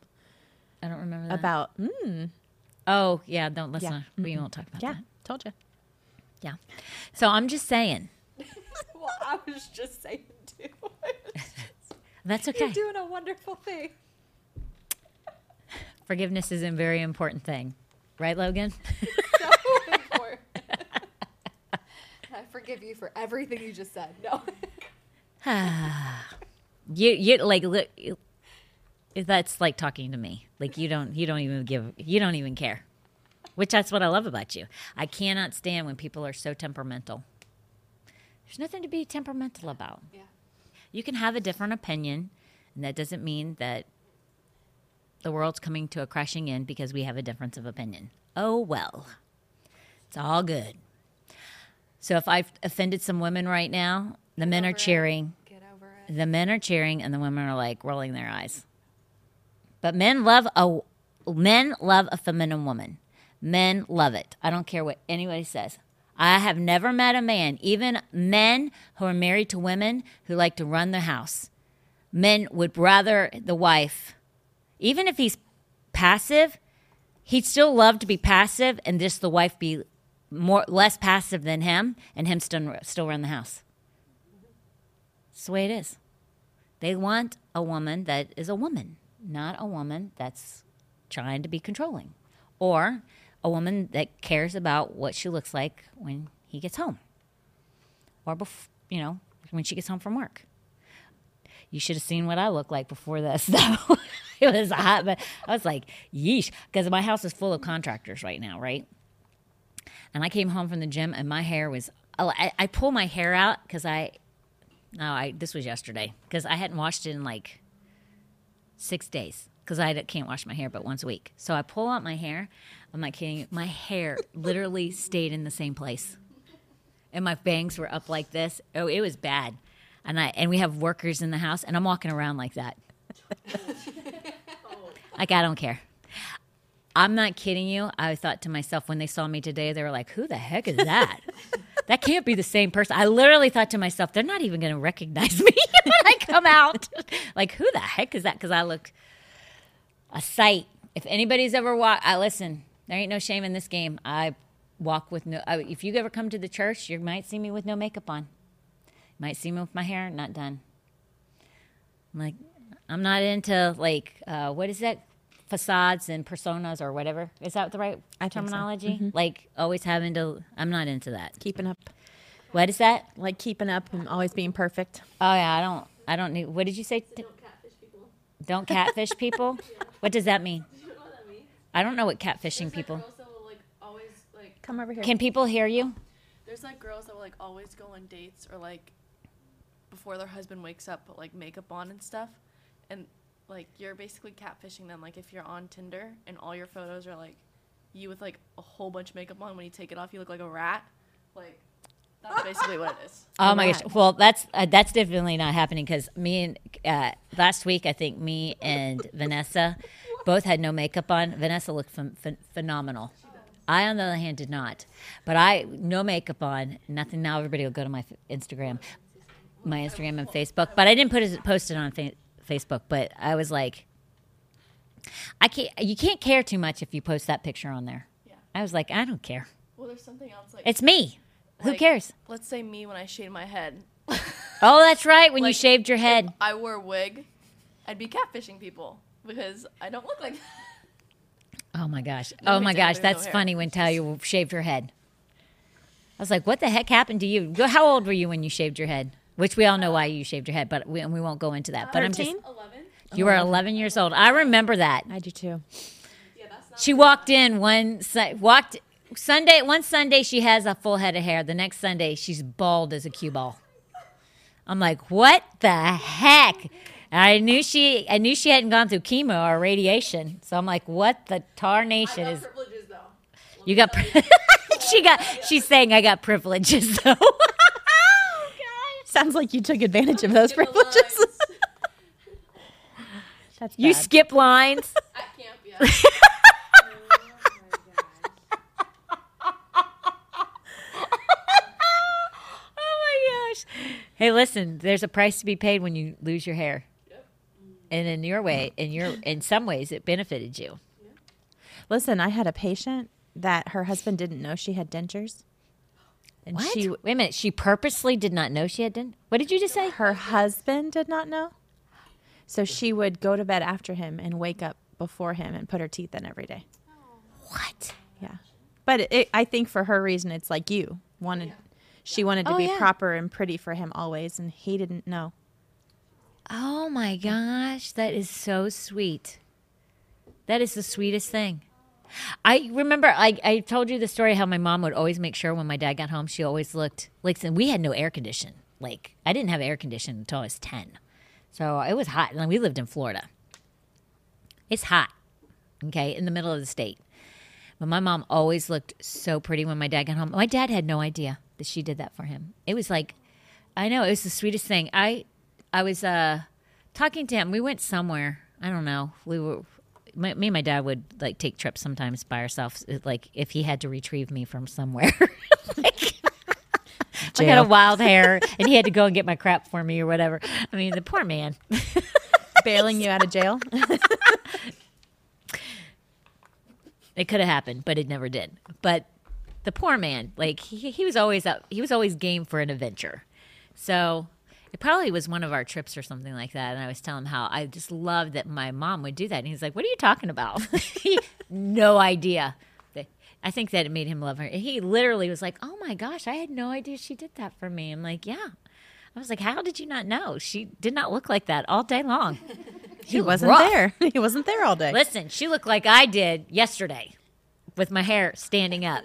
I don't remember that. about, mm, oh, yeah, don't, let's Yeah. not, we won't talk about yeah, that. told you. Yeah. So I'm just saying, [LAUGHS] well, I was just saying too. [LAUGHS] that's okay. You're doing a wonderful thing. Forgiveness is a very important thing. Right, Logan? [LAUGHS] So important. [LAUGHS] I forgive you for everything you just said. No. [SIGHS] you you like look that's like talking to me like you don't you don't even give you don't even care which that's what i love about you i cannot stand when people are so temperamental there's nothing to be temperamental about yeah. you can have a different opinion and that doesn't mean that the world's coming to a crashing end because we have a difference of opinion oh well it's all good so if i've offended some women right now the men are over it. cheering Get over it. the men are cheering and the women are like rolling their eyes. But men love a men love a feminine woman. Men love it. I don't care what anybody says. I have never met a man, even men who are married to women who like to run the house. Men would rather the wife, even if he's passive, he'd still love to be passive and just the wife be more less passive than him and him still still run the house. It's the way it is. They want a woman that is a woman, not a woman that's trying to be controlling, or a woman that cares about what she looks like when he gets home, or you know when she gets home from work. You should have seen what I look like before this, [LAUGHS] though. it was hot, but I was like, yeesh, because my house is full of contractors right now, right? And I came home from the gym, and my hair was. Oh, I, I pull my hair out because I no, I this was yesterday because I hadn't washed it in like six days because I can't wash my hair but once a week. So I pull out my hair. I'm not kidding. My hair literally stayed in the same place, and my bangs were up like this. Oh, it was bad. And I and we have workers in the house, and I'm walking around like that. [LAUGHS] like I don't care. I'm not kidding you. I thought to myself when they saw me today, they were like, "Who the heck is that?" [LAUGHS] that can't be the same person. I literally thought to myself, they're not even going to recognize me [LAUGHS] when I come out. like, who the heck is that? Because I look a sight. If anybody's ever walked, I listen. There ain't no shame in this game. I walk with no. I, if you ever come to the church, you might see me with no makeup on. You might see me with my hair not done. I'm like, I'm not into like uh, what is that? Facades and personas or whatever. Is that the right I think so. terminology? Like always having to. I'm not into that. Keeping up, What is that? like keeping up and always being perfect. Oh yeah, I don't. I don't need. What did you say? T- Don't catfish people. Don't catfish people. [LAUGHS] What does that mean? You know what that means? I don't know what catfishing There's people. like girls that will like always like. Come over here. Can people hear you? There's like girls that will like always go on dates or like before their husband wakes up, put like makeup on and stuff, and like you're basically catfishing them. Like if you're on Tinder and all your photos are like you with like a whole bunch of makeup on. When you take it off, you look like a rat. Like that's [LAUGHS] basically what it is. Oh my gosh! Well, that's uh, that's definitely not happening because me and uh, last week I think me and [LAUGHS] Vanessa both had no makeup on. Vanessa looked ph- ph- phenomenal. I, on the other hand, did not. But I no makeup on, nothing. Now everybody will go to my f- Instagram, my Instagram and Facebook. But I didn't put it post it on fa- Facebook. But I was like, I can't. You can't care too much if you post that picture on there. Yeah. I was like, I don't care. Well, there's something else like It's me. Who cares? Let's say me when I shave my head. [LAUGHS] Oh, that's right. When you Like, shaved your head. I wore a wig, I'd be catfishing people because I don't look like that. Oh my gosh. No oh my gosh. there's no That's funny when Talia shaved her head. I was like, what the heck happened to you? How old were you when you shaved your head? Which we all know why you shaved your head, but we, and we won't go into that. But I'm just, Eleven. you were 11 years old. I remember that. I do too. Yeah, that's. She walked in one, walked Sunday, one Sunday she has a full head of hair. The next Sunday she's bald as a cue ball. I'm like, what the heck? And I knew she, I knew she hadn't gone through chemo or radiation. So I'm like, what the tarnation is privileges though. You got. [LAUGHS] she got. She's saying I got privileges [LAUGHS] though. Sounds like you took [LAUGHS] advantage of those privileges. That's you bad. skip lines. At camp, yeah. oh my gosh. Hey, listen. There's a price to be paid when you lose your hair, and in your way, in your, in some ways, it benefited you. Listen, I had a patient that her husband didn't know she had dentures. And What? she Wait a minute. She purposely did not know she had done. What did you just say? her husband did not know. So she would go to bed after him and wake up before him and put her teeth in every day. What? Yeah. But it, I think for her reason, it's like you wanted. She wanted to Oh, be yeah. proper and pretty for him always, and he didn't know. Oh my gosh, that is so sweet. That is the sweetest thing. I remember I, I told you the story how my mom would always make sure when my dad got home, she always looked like and we had no air condition. Like I didn't have air conditioning until I was ten. So it was hot. And we lived in Florida. It's hot. Okay, in the middle of the state. But my mom always looked so pretty when my dad got home. My dad had no idea that she did that for him. It was like I know, it was the sweetest thing. I I was uh talking to him. We went somewhere. I don't know. We were my, me and my dad would like take trips sometimes by ourselves. Like if he had to retrieve me from somewhere, [LAUGHS] like, [LAUGHS] I had a wild hair, and he had to go and get my crap for me or whatever. I mean, the poor man. [LAUGHS] Bailing you out of jail. It could have happened, but it never did. But the poor man, like he, he was always up. He was always game for an adventure. So it probably was one of our trips or something like that. And I was telling him how I just loved that my mom would do that. And he's like, "What are you talking about?" [LAUGHS] no idea. I think that it made him love her. He literally was like, "Oh my gosh, I had no idea she did that for me." I'm like, "Yeah." I was like, "How did you not know? She did not look like that all day long." [LAUGHS] He wasn't rough. there. [LAUGHS] He wasn't there all day. Listen, she looked like I did yesterday with my hair standing up.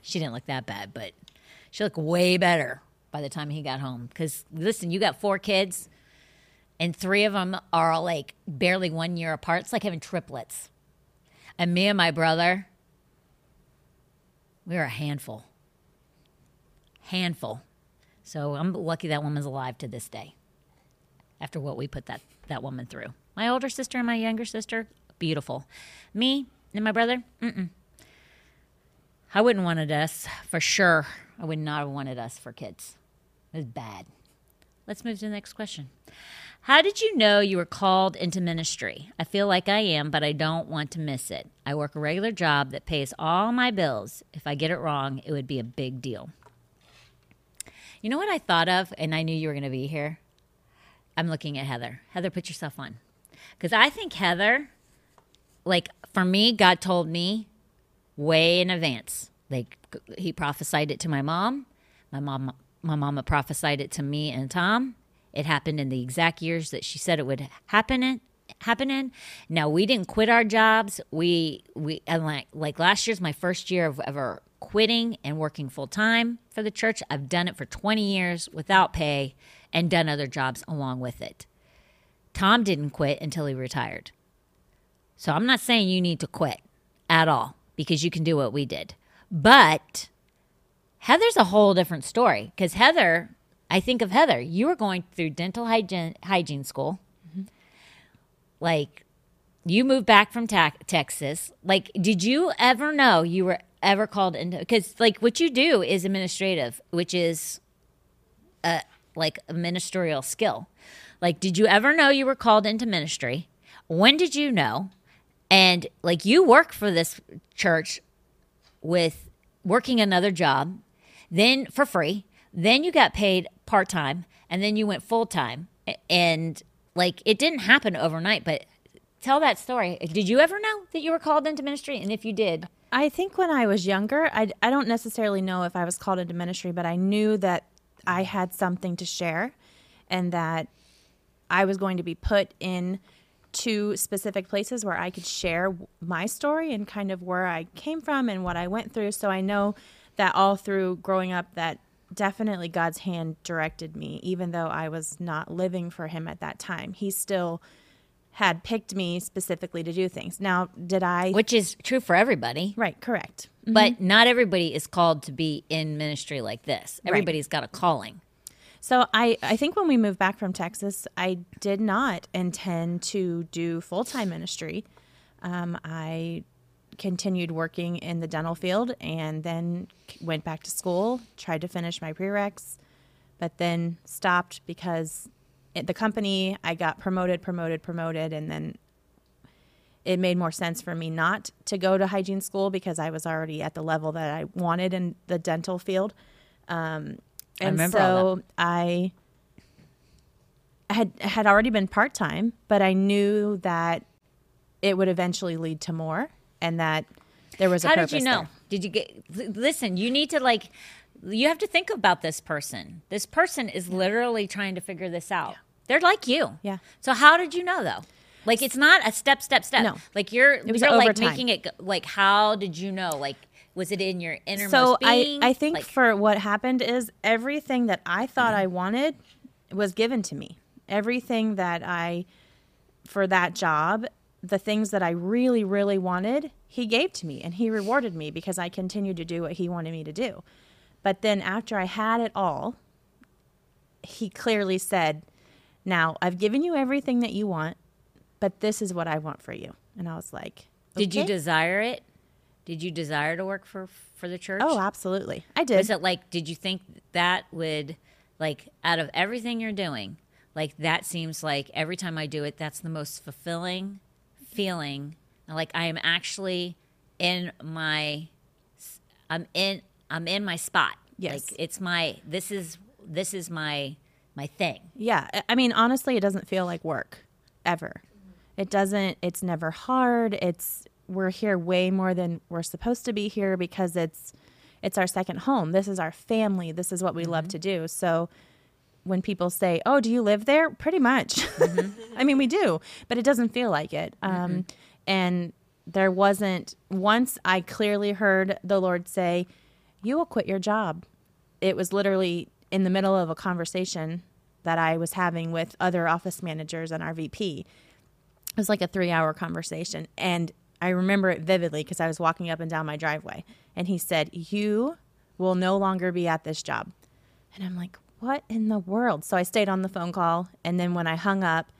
She didn't look that bad, but she looked way better by the time he got home. Because, listen, you got four kids, and three of them are like barely one year apart. It's like having triplets. And me and my brother, we were a handful. Handful. So I'm lucky that woman's alive to this day after what we put that, that woman through. My older sister and my younger sister, beautiful. Me and my brother, mm-mm. I wouldn't wanted us for sure. I would not have wanted us for kids. It was bad. Let's move to the next question. How did you know you were called into ministry? I feel like I am, but I don't want to miss it. I work a regular job that pays all my bills. If I get it wrong, it would be a big deal. You know what I thought of, and I knew you were going to be here? I'm looking at Heather. Heather, put yourself on. Because I think Heather, like for me, God told me way in advance. Like he prophesied it to my mom. My mom my mama prophesied it to me and Tom. It happened in the exact years that she said it would happen in happen in. Now we didn't quit our jobs. We we and like like last year's my first year of ever quitting and working full time for the church. I've done it for 20 years without pay and done other jobs along with it. Tom didn't quit until he retired. So I'm not saying you need to quit. at all because you can do what we did. But Heather's a whole different story because Heather, I think of Heather, you were going through dental hygiene, hygiene school. Mm-hmm. Like, you moved back from ta- Texas. Like, did you ever know you were ever called into? Because, like, what you do is administrative, which is a like a ministerial skill. Like, did you ever know you were called into ministry? When did you know? And like, you work for this church with working another job, then for free, then you got paid part time, and then you went full time. And like, it didn't happen overnight, but tell that story. Did you ever know that you were called into ministry? And if you did, I think when I was younger, I, I don't necessarily know if I was called into ministry, but I knew that I had something to share and that I was going to be put in two specific places where I could share my story and kind of where I came from and what I went through. So I know that all through growing up, that definitely God's hand directed me, even though I was not living for Him at that time. He still had picked me specifically to do things. Now, did I? which is true for everybody. right, correct. But not everybody is called to be in ministry like this. Everybody's got a calling. So I, I think when we moved back from Texas, I did not intend to do full time ministry. Um, I continued working in the dental field and then went back to school, tried to finish my prereqs, but then stopped because at the company I got promoted, promoted, promoted, and then it made more sense for me not to go to hygiene school because I was already at the level that I wanted in the dental field. Um, I and all so I had had already been part time, but I knew that it would eventually lead to more, and that there was a person. How did you know? there. Did you get? Listen, you need to like. You have to think about this person. This person is literally trying to figure this out. They're like you. Yeah. So how did you know though? Like it's not a step, step, step. No. Like you're It was you're over like time. making it like how did you know? Like was it in your innermost So I, being? I think Like, for what happened is everything that I thought I wanted was given to me. Everything that I, for that job, the things that I really, really wanted, he gave to me and he rewarded me because I continued to do what he wanted me to do. But then after I had it all, he clearly said, Now I've given you everything that you want, but this is what I want for you. And I was like, did you desire it? Did you desire to work for for the church? Oh, absolutely. I did. Was it like, did you think that would, like, out of everything you're doing, like, that seems like every time I do it, that's the most fulfilling feeling. Like, I am actually in my, I'm in, I'm in my spot. Yes. Like, it's my, this is, this is my, my thing. Yeah, I- I mean, honestly, it doesn't feel like work ever. It doesn't. It's never hard. It's we're here way more than we're supposed to be here because it's it's our second home. This is our family. This is what we love mm-hmm. to do. So when people say, "Oh, do you live there?" Pretty much. [LAUGHS] I mean, we do, but it doesn't feel like it. Um, and there wasn't once I clearly heard the Lord say, "You will quit your job." It was literally in the middle of a conversation that I was having with other office managers and our VP. It was like a three hour conversation. And I remember it vividly because I was walking up and down my driveway. And he said, You will no longer be at this job. And I'm like, What in the world? So I stayed on the phone call. And then when I hung up,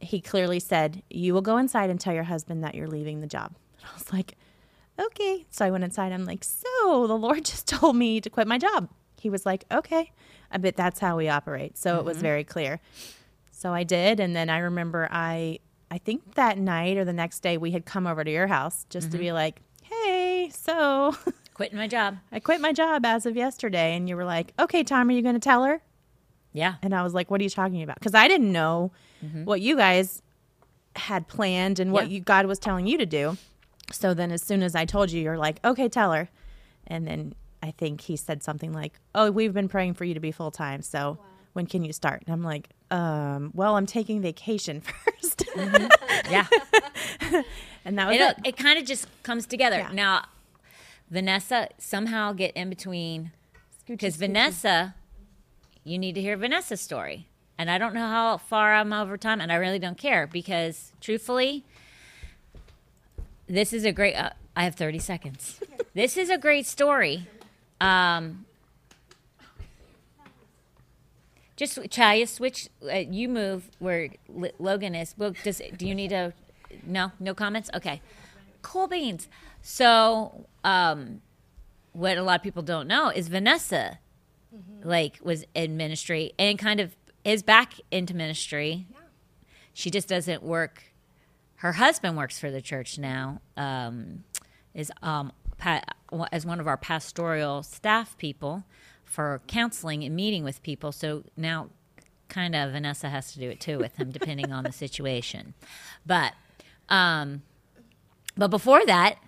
he clearly said, You will go inside and tell your husband that you're leaving the job. And [LAUGHS] I was like, Okay. So I went inside. I'm like, So the Lord [LAUGHS] just told me to quit my job. He was like, Okay. I bet that's how we operate. So it was mm-hmm. very clear. So I did, and then I remember I I think that night or the next day we had come over to your house just to mm-hmm. be like, "Hey, so [LAUGHS] Quitting my job. I quit my job as of yesterday." And you were like, "Okay, Tom, are you going to tell her?" Yeah. And I was like, "What are you talking about?" Cuz I didn't know what you guys had planned and what Yeah. you God was telling you to do. So then as soon as I told you, you're like, "Okay, tell her." And then I think he said something like, "Oh, we've been praying for you to be full time. So when can you start?" And I'm like, "Um, well, I'm taking vacation [LAUGHS] first. Yeah. [LAUGHS] and that was it, it. it kind of just comes together. Yeah. Now, Vanessa somehow get in between because Vanessa, you need to hear Vanessa's story. And I don't know how far I'm over time, and I really don't care because truthfully, this is a great. Uh, I have 30 seconds. [LAUGHS] this is a great story. Um, just Chaya, switch. Uh, you move where L- Logan is. Well, does do you need a? No, no comments. Okay, cool beans. So, um, what a lot of people don't know is Vanessa, like, was in ministry and kind of is back into ministry. She just doesn't work. Her husband works for the church now. Um, is um, pa- as one of our pastoral staff people for counseling and meeting with people. So now, kind of Vanessa has to do it too with him, depending on the situation. [LAUGHS] But, um, but before that,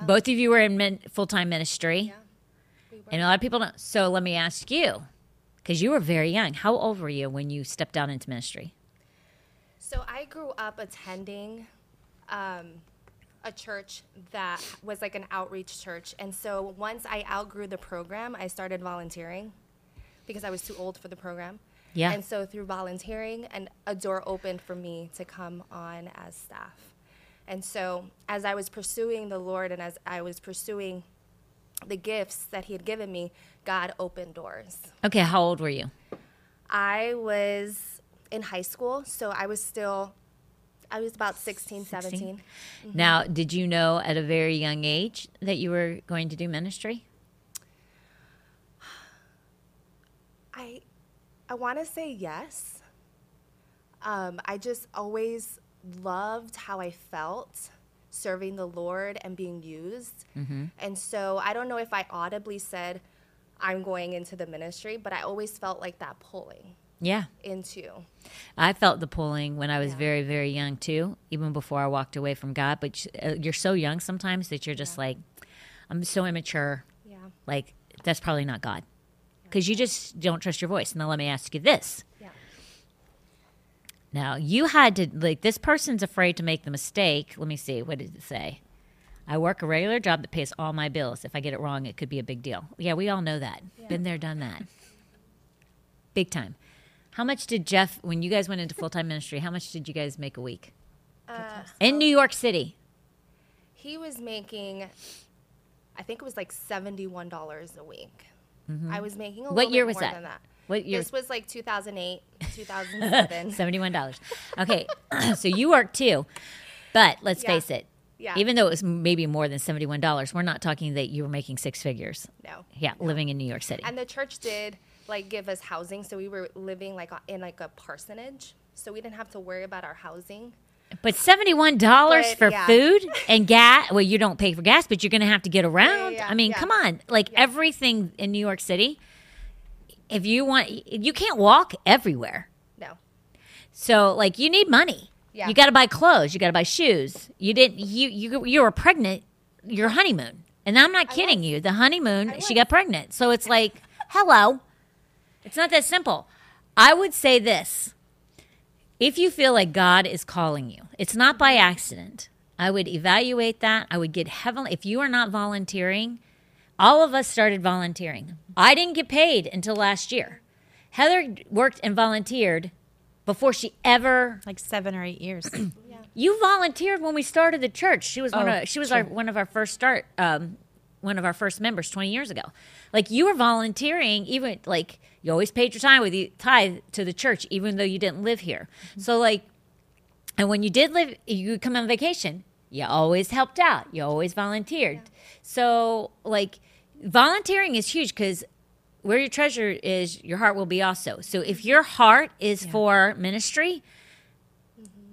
Yeah. both of you were in min- full time ministry, Yeah. We and a lot of people don't. So let me ask you, because you were very young. How old were you when you stepped out into ministry? So I grew up attending um, a church that was like an outreach church. And so once I outgrew the program, I started volunteering because I was too old for the program. Yeah. And so through volunteering, and a door opened for me to come on as staff. And so as I was pursuing the Lord and as I was pursuing the gifts that He had given me, God opened doors. Okay, how old were you? I was in high school, so I was still, I was about 16, 17. Now, did you know at a very young age that you were going to do ministry? I, I want to say yes. Um, I just always loved how I felt serving the Lord and being used. And so I don't know if I audibly said, I'm going into the ministry, but I always felt like that pulling Yeah. into. I felt the pulling when I was Yeah. very, very young too, even before I walked away from God. But uh, you're so young sometimes that you're just Yeah. like, I'm so immature. Yeah. Like, that's probably not God. Because you just don't trust your voice. Now, let me ask you this. Yeah. Now, you had to, like, this person's afraid to make the mistake. Let me see. What did it say? I work a regular job that pays all my bills. If I get it wrong, it could be a big deal. Yeah, we all know that. Been there, done that. Big time. How much did Jeff, when you guys went into full time [LAUGHS] ministry, how much did you guys make a week? Uh, In New York City. He was making, I think it was like seventy-one dollars a week. I was making a What little year bit was more that? than that. What year? This was like 2008, [LAUGHS] 2007. [LAUGHS] Seventy-one dollars. Okay, [CLEARS THROAT] so you work too, but let's Yeah. face it. Yeah. Even though it was maybe more than seventy-one dollars, we're not talking that you were making six figures. no. Yeah, living in New York City. And the church did like give us housing, so we were living like in like a parsonage, so we didn't have to worry about our housing. But seventy-one dollars for yeah. food [LAUGHS] and gas. Well, you don't pay for gas, but you're going to have to get around. yeah, I mean, yeah. come on. Like Yeah. everything in New York City, if you want, you can't walk everywhere. No. So like you need money. Yeah. You got to buy clothes. You got to buy shoes. You didn't. You you you were pregnant. Your honeymoon, and I'm not kidding you. The honeymoon, she got pregnant. So it's [LAUGHS] like, hello. It's not that simple. I would say this: if you feel like God is calling you, it's not by accident. I would evaluate that. I would get heavily. If you are not volunteering, all of us started volunteering. I didn't get paid until last year. Heather worked and volunteered before she ever Like seven or eight years. [CLEARS THROAT] you volunteered when we started the church. She was one Oh, of she was our one of our first start um, one of our first members 20 years ago. Like you were volunteering even like you always paid your time with you tithe to the church even though you didn't live here. So like and when you did live you would come on vacation, you always helped out. You always volunteered. So like volunteering is huge cuz where your treasure is, your heart will be also. So if your heart is for ministry,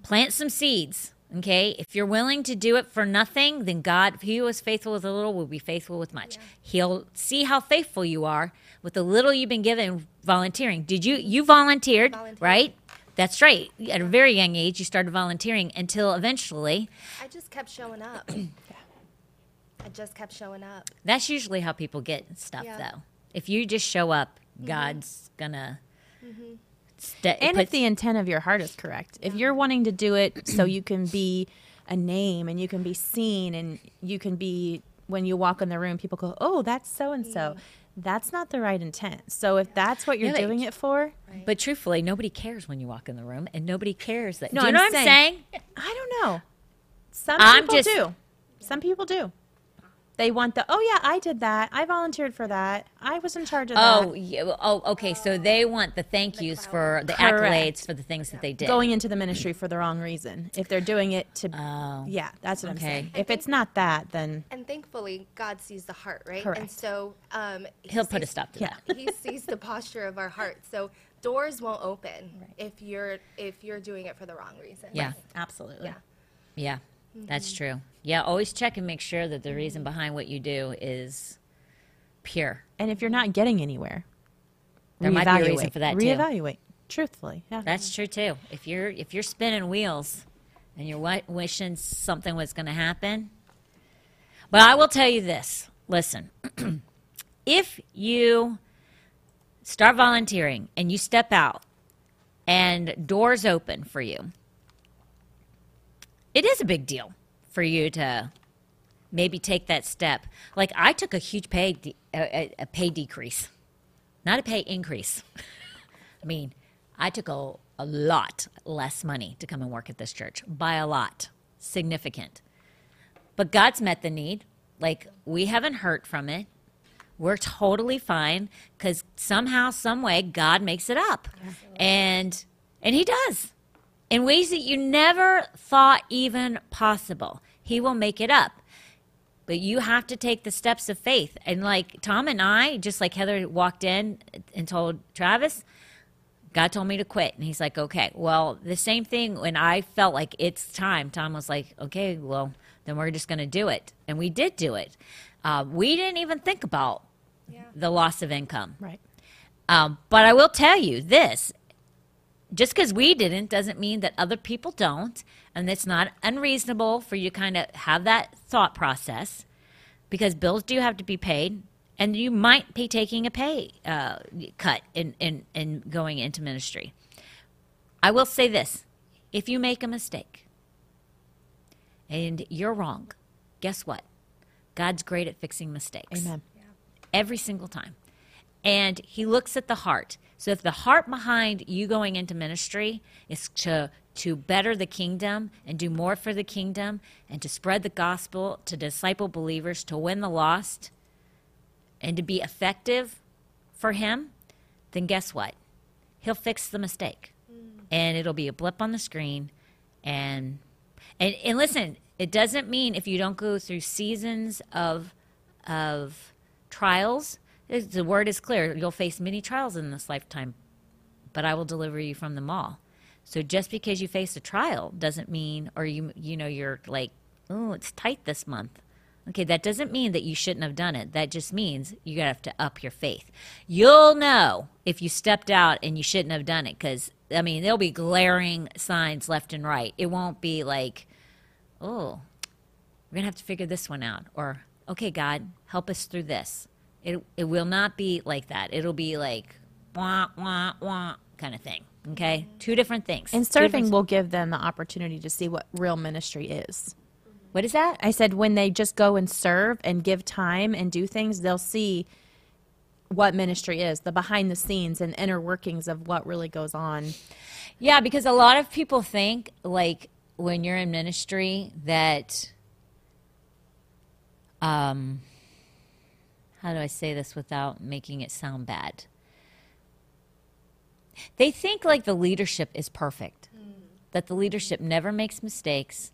plant some seeds. Okay, if you're willing to do it for nothing, then God, he who is faithful with a little, will be faithful with much. He'll see how faithful you are with the little you've been given volunteering. Did you you volunteered, Volunteered. right? That's right. At a very young age, you started volunteering until eventually. I just kept showing up. [CLEARS THROAT] I just kept showing up. That's usually how people get stuff, Yeah. though. If you just show up, mm-hmm. God's gonna. Mm-hmm. sta- and put- if the intent of your heart is correct if you're wanting to do it so you can be a name and you can be seen and you can be when you walk in the room people go oh that's so and so that's not the right intent so if that's what you're Yeah, doing it for but truthfully, nobody cares when you walk in the room, and nobody cares that. No, do you I'm know what I'm saying- saying? i don't know some I'm people just- do some people do They want the, oh yeah, I did that. I volunteered for that. I was in charge of Oh, that. yeah, oh, okay. So they want the thank yous for the Correct. accolades for the things that they did. Going into the ministry for the wrong reason. If they're doing it to, Oh. yeah, that's what I'm Okay. saying. If it's not that, then And thankfully, God sees the heart, right? And so um, he He'll put a stop to Yeah. that. he sees the posture of our heart. So doors won't open if you're if you're doing it for the wrong reason. Yeah. absolutely. Yeah. Yeah, that's mm-hmm. true. Yeah, always check and make sure that the reason behind what you do is pure. And if you're not getting anywhere, There might be a reason for that, too. Reevaluate. Truthfully, yeah. That's true too. If you're if you're spinning wheels and you're wi- wishing something was going to happen, but I will tell you this: listen, [CLEARS THROAT] if you start volunteering and you step out and doors open for you, it is a big deal for you to maybe take that step. Like I took a huge pay de- a, a- pay decrease, not a pay increase. [LAUGHS] I mean, I took a, a lot less money to come and work at this church by a lot, significant. But God's met the need. Like we haven't hurt from it. We're totally fine because somehow, some way, God makes it up, and and He does in ways that you never thought even possible. He will make it up. But you have to take the steps of faith. And like Tom and I, just like Heather walked in and told Travis, God told me to quit. And he's like, okay. Well, the same thing when I felt like it's time, Tom was like, okay, well, then we're just going to do it. And we did do it. Uh, we didn't even think about the loss of income. Right. Um, but I will tell you this just because we didn't doesn't mean that other people don't. And it's not unreasonable for you to kind of have that thought process because bills do have to be paid. And you might be taking a pay uh, cut in, in, in going into ministry. I will say this if you make a mistake and you're wrong, guess what? God's great at fixing mistakes Amen. every single time. And he looks at the heart. So if the heart behind you going into ministry is to to better the kingdom and do more for the kingdom and to spread the gospel to disciple believers to win the lost and to be effective for him, then guess what? He'll fix the mistake. Mm. And it'll be a blip on the screen and and and listen, it doesn't mean if you don't go through seasons of of trials, the word is clear. You'll face many trials in this lifetime, but I will deliver you from them all. So just because you face a trial doesn't mean, or you you know you're like, oh, it's tight this month. Okay, that doesn't mean that you shouldn't have done it. That just means you have to up your faith. You'll know if you stepped out and you shouldn't have done it because I mean there'll be glaring signs left and right. It won't be like, oh, we're gonna have to figure this one out, or okay, God, help us through this. It it will not be like that. It'll be like wah wah wah kind of thing. Okay, two different things. And serving will give them the opportunity to see what real ministry is. What is that? I said when they just go and serve and give time and do things, they'll see what ministry is, the behind the scenes and inner workings of what really goes on. Yeah, because a lot of people think like when you're in ministry that um how do I say this without making it sound bad? They think like the leadership is perfect. That the leadership never makes mistakes,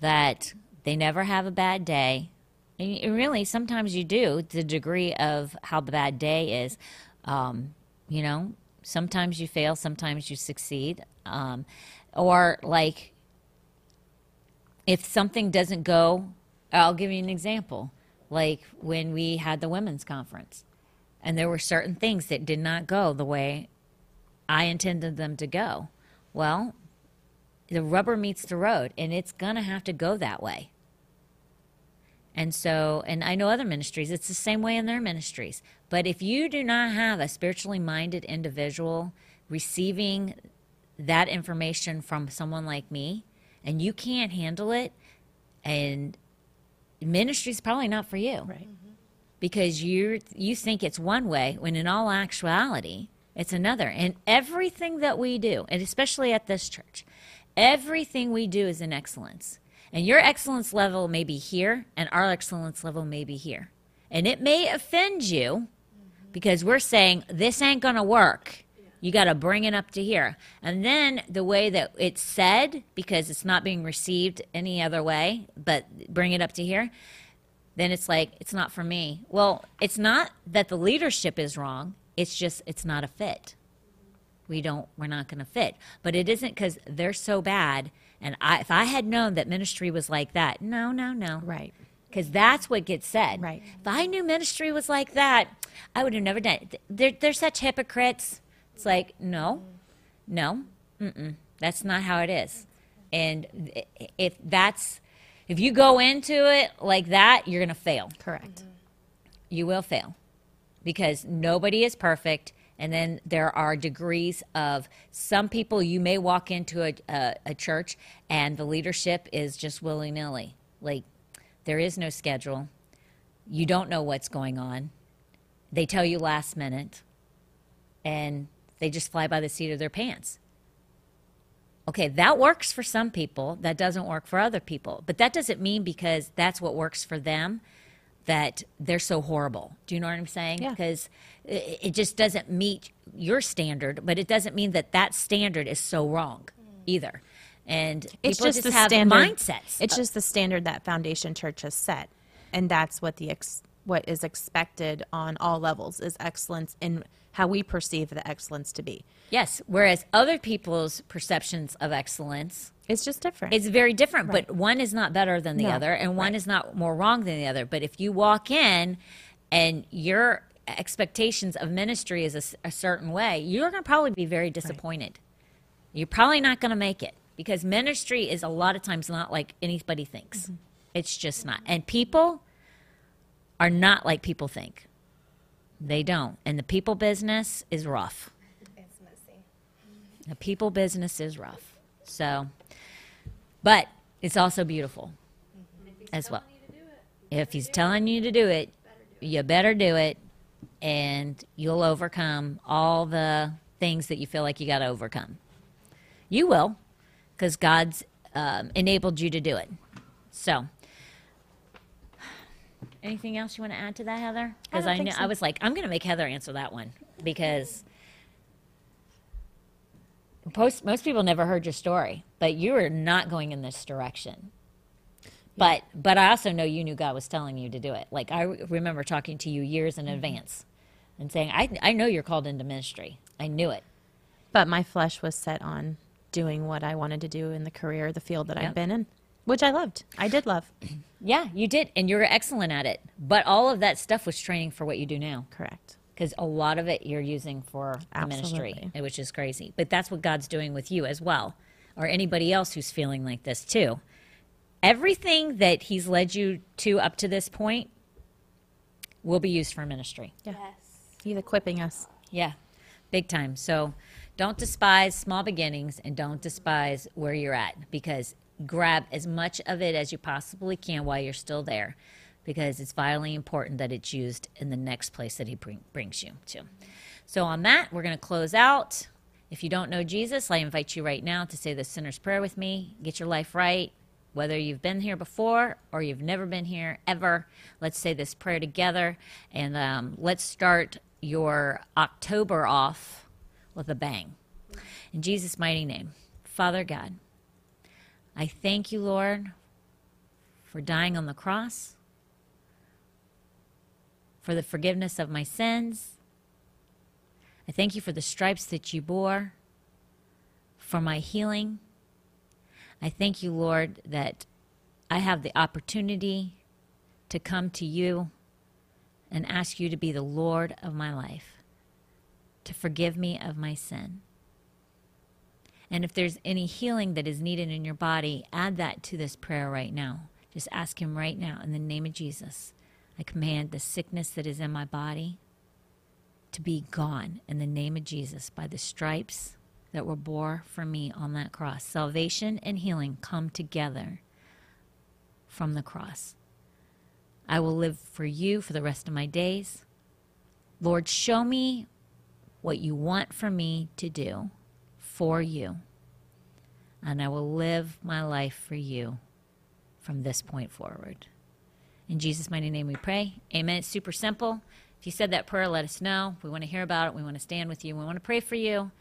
that they never have a bad day. And really, sometimes you do, the degree of how the bad day is. Um, you know, sometimes you fail, sometimes you succeed. Um, or like, if something doesn't go, I'll give you an example. Like when we had the women's conference, and there were certain things that did not go the way I intended them to go. Well, the rubber meets the road, and it's going to have to go that way. And so, and I know other ministries, it's the same way in their ministries. But if you do not have a spiritually minded individual receiving that information from someone like me, and you can't handle it, and ministry is probably not for you Right. because you you think it's one way when in all actuality it's another and everything that we do and especially at this church everything we do is in excellence And your excellence level may be here, and our excellence level may be here. And it may offend you because we're saying this ain't going to work. You got to bring it up to here. And then the way that it's said, because it's not being received any other way, but bring it up to here, then it's like, it's not for me. Well, it's not that the leadership is wrong, it's just, it's not a fit. We don't, we're not going to fit. But it isn't because they're so bad. And I, if I had known that ministry was like that, no, no, no Right. because that's what gets said. Right. If I knew ministry was like that, I would have never done it. They're, they're such hypocrites. It's like, no, no, mm-mm, that's not how it is. And if that's, if you go into it like that, you're going to fail. Correct. Mm-hmm. You will fail because nobody is perfect. And then there are degrees of some people you may walk into a, a, a church and the leadership is just willy nilly. Like there is no schedule. You don't know what's going on. They tell you last minute and they just fly by the seat of their pants. Okay, that works for some people. That doesn't work for other people. But that doesn't mean because that's what works for them that they're so horrible. Do you know what I'm saying? Yeah. Because it, it just doesn't meet your standard, but it doesn't mean that that standard is so wrong mm. either. And It's people just, the have standard mindsets. It's just the standard that Foundation Church has set, and that's what the ex, what is expected on all levels is excellence in how we perceive the excellence to be. yes. Whereas other people's perceptions of excellence It's just different. It's very different, but one is not better than the No, other, and one is not more wrong than the other. But if you walk in and your expectations of ministry is a certain way, you're going to probably be very disappointed. You're probably not going to make it because ministry is a lot of times not like anybody thinks. Mm-hmm. It's just not. And people are not like people think. They don't. And the people business is rough. It's messy. The people business is rough. So, but it's also beautiful as well. If he's telling you to do it, you better do it, and you'll overcome all the things that you feel like you got to overcome. You will, because God's um, enabled you to do it. So, anything else you want to add to that, Heather? Because I, think so. I was like, I'm going to make Heather answer that one because most most people never heard your story, but you were not going in this direction. But but I also know you knew God was telling you to do it. Like I remember talking to you years Mm-hmm. in advance and saying, I I know you're called into ministry. I knew it. but my flesh was set on doing what I wanted to do in the career, the field that Yep. I've been in, which I loved. I did love. [CLEARS THROAT] Yeah, you did, and you were excellent at it. But all of that stuff was training for what you do now. Correct. because a lot of it you're using for the ministry, Absolutely. which is crazy. But that's what God's doing with you as well, or anybody else who's feeling like this too. Everything that He's led you to up to this point will be used for ministry. Yeah. Yes. He's equipping us. Yeah, big time. So don't despise small beginnings and don't despise where you're at because grab as much of it as you possibly can while you're still there because it's vitally important that it's used in the next place that He bring, brings you to. So, on that, we're going to close out. If you don't know Jesus, I invite you right now to say the sinner's prayer with me. Get your life right. Whether you've been here before or you've never been here ever, let's say this prayer together and um, let's start your October off with a bang. In Jesus' mighty name, Father God, I thank you, Lord, for dying on the cross, for the forgiveness of my sins. I thank you for the stripes that you bore, for my healing. I thank you, Lord, that I have the opportunity to come to you and ask you to be the Lord of my life, to forgive me of my sin. And if there's any healing that is needed in your body, add that to this prayer right now. Just ask Him right now in the name of Jesus. I command the sickness that is in my body to be gone in the name of Jesus by the stripes that were bore for me on that cross. Salvation and healing come together from the cross. I will live for you for the rest of my days. Lord, show me what you want for me to do for you. And I will live my life for you from this point forward. In Jesus' mighty name we pray. Amen. It's super simple. If you said that prayer, let us know. We want to hear about it. We want to stand with you. We want to pray for you.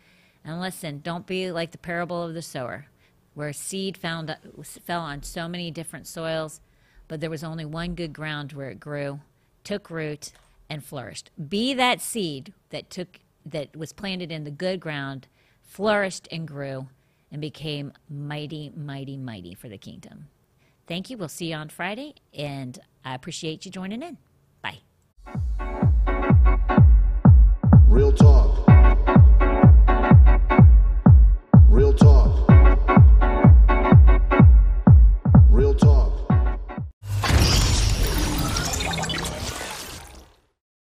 And listen, don't be like the parable of the sower, where seed found, fell on so many different soils, but there was only one good ground where it grew, took root, and flourished. Be that seed that took that was planted in the good ground flourished and grew and became mighty, mighty, mighty for the kingdom. Thank you. We'll see you on Friday, and I appreciate you joining in. Bye. Real talk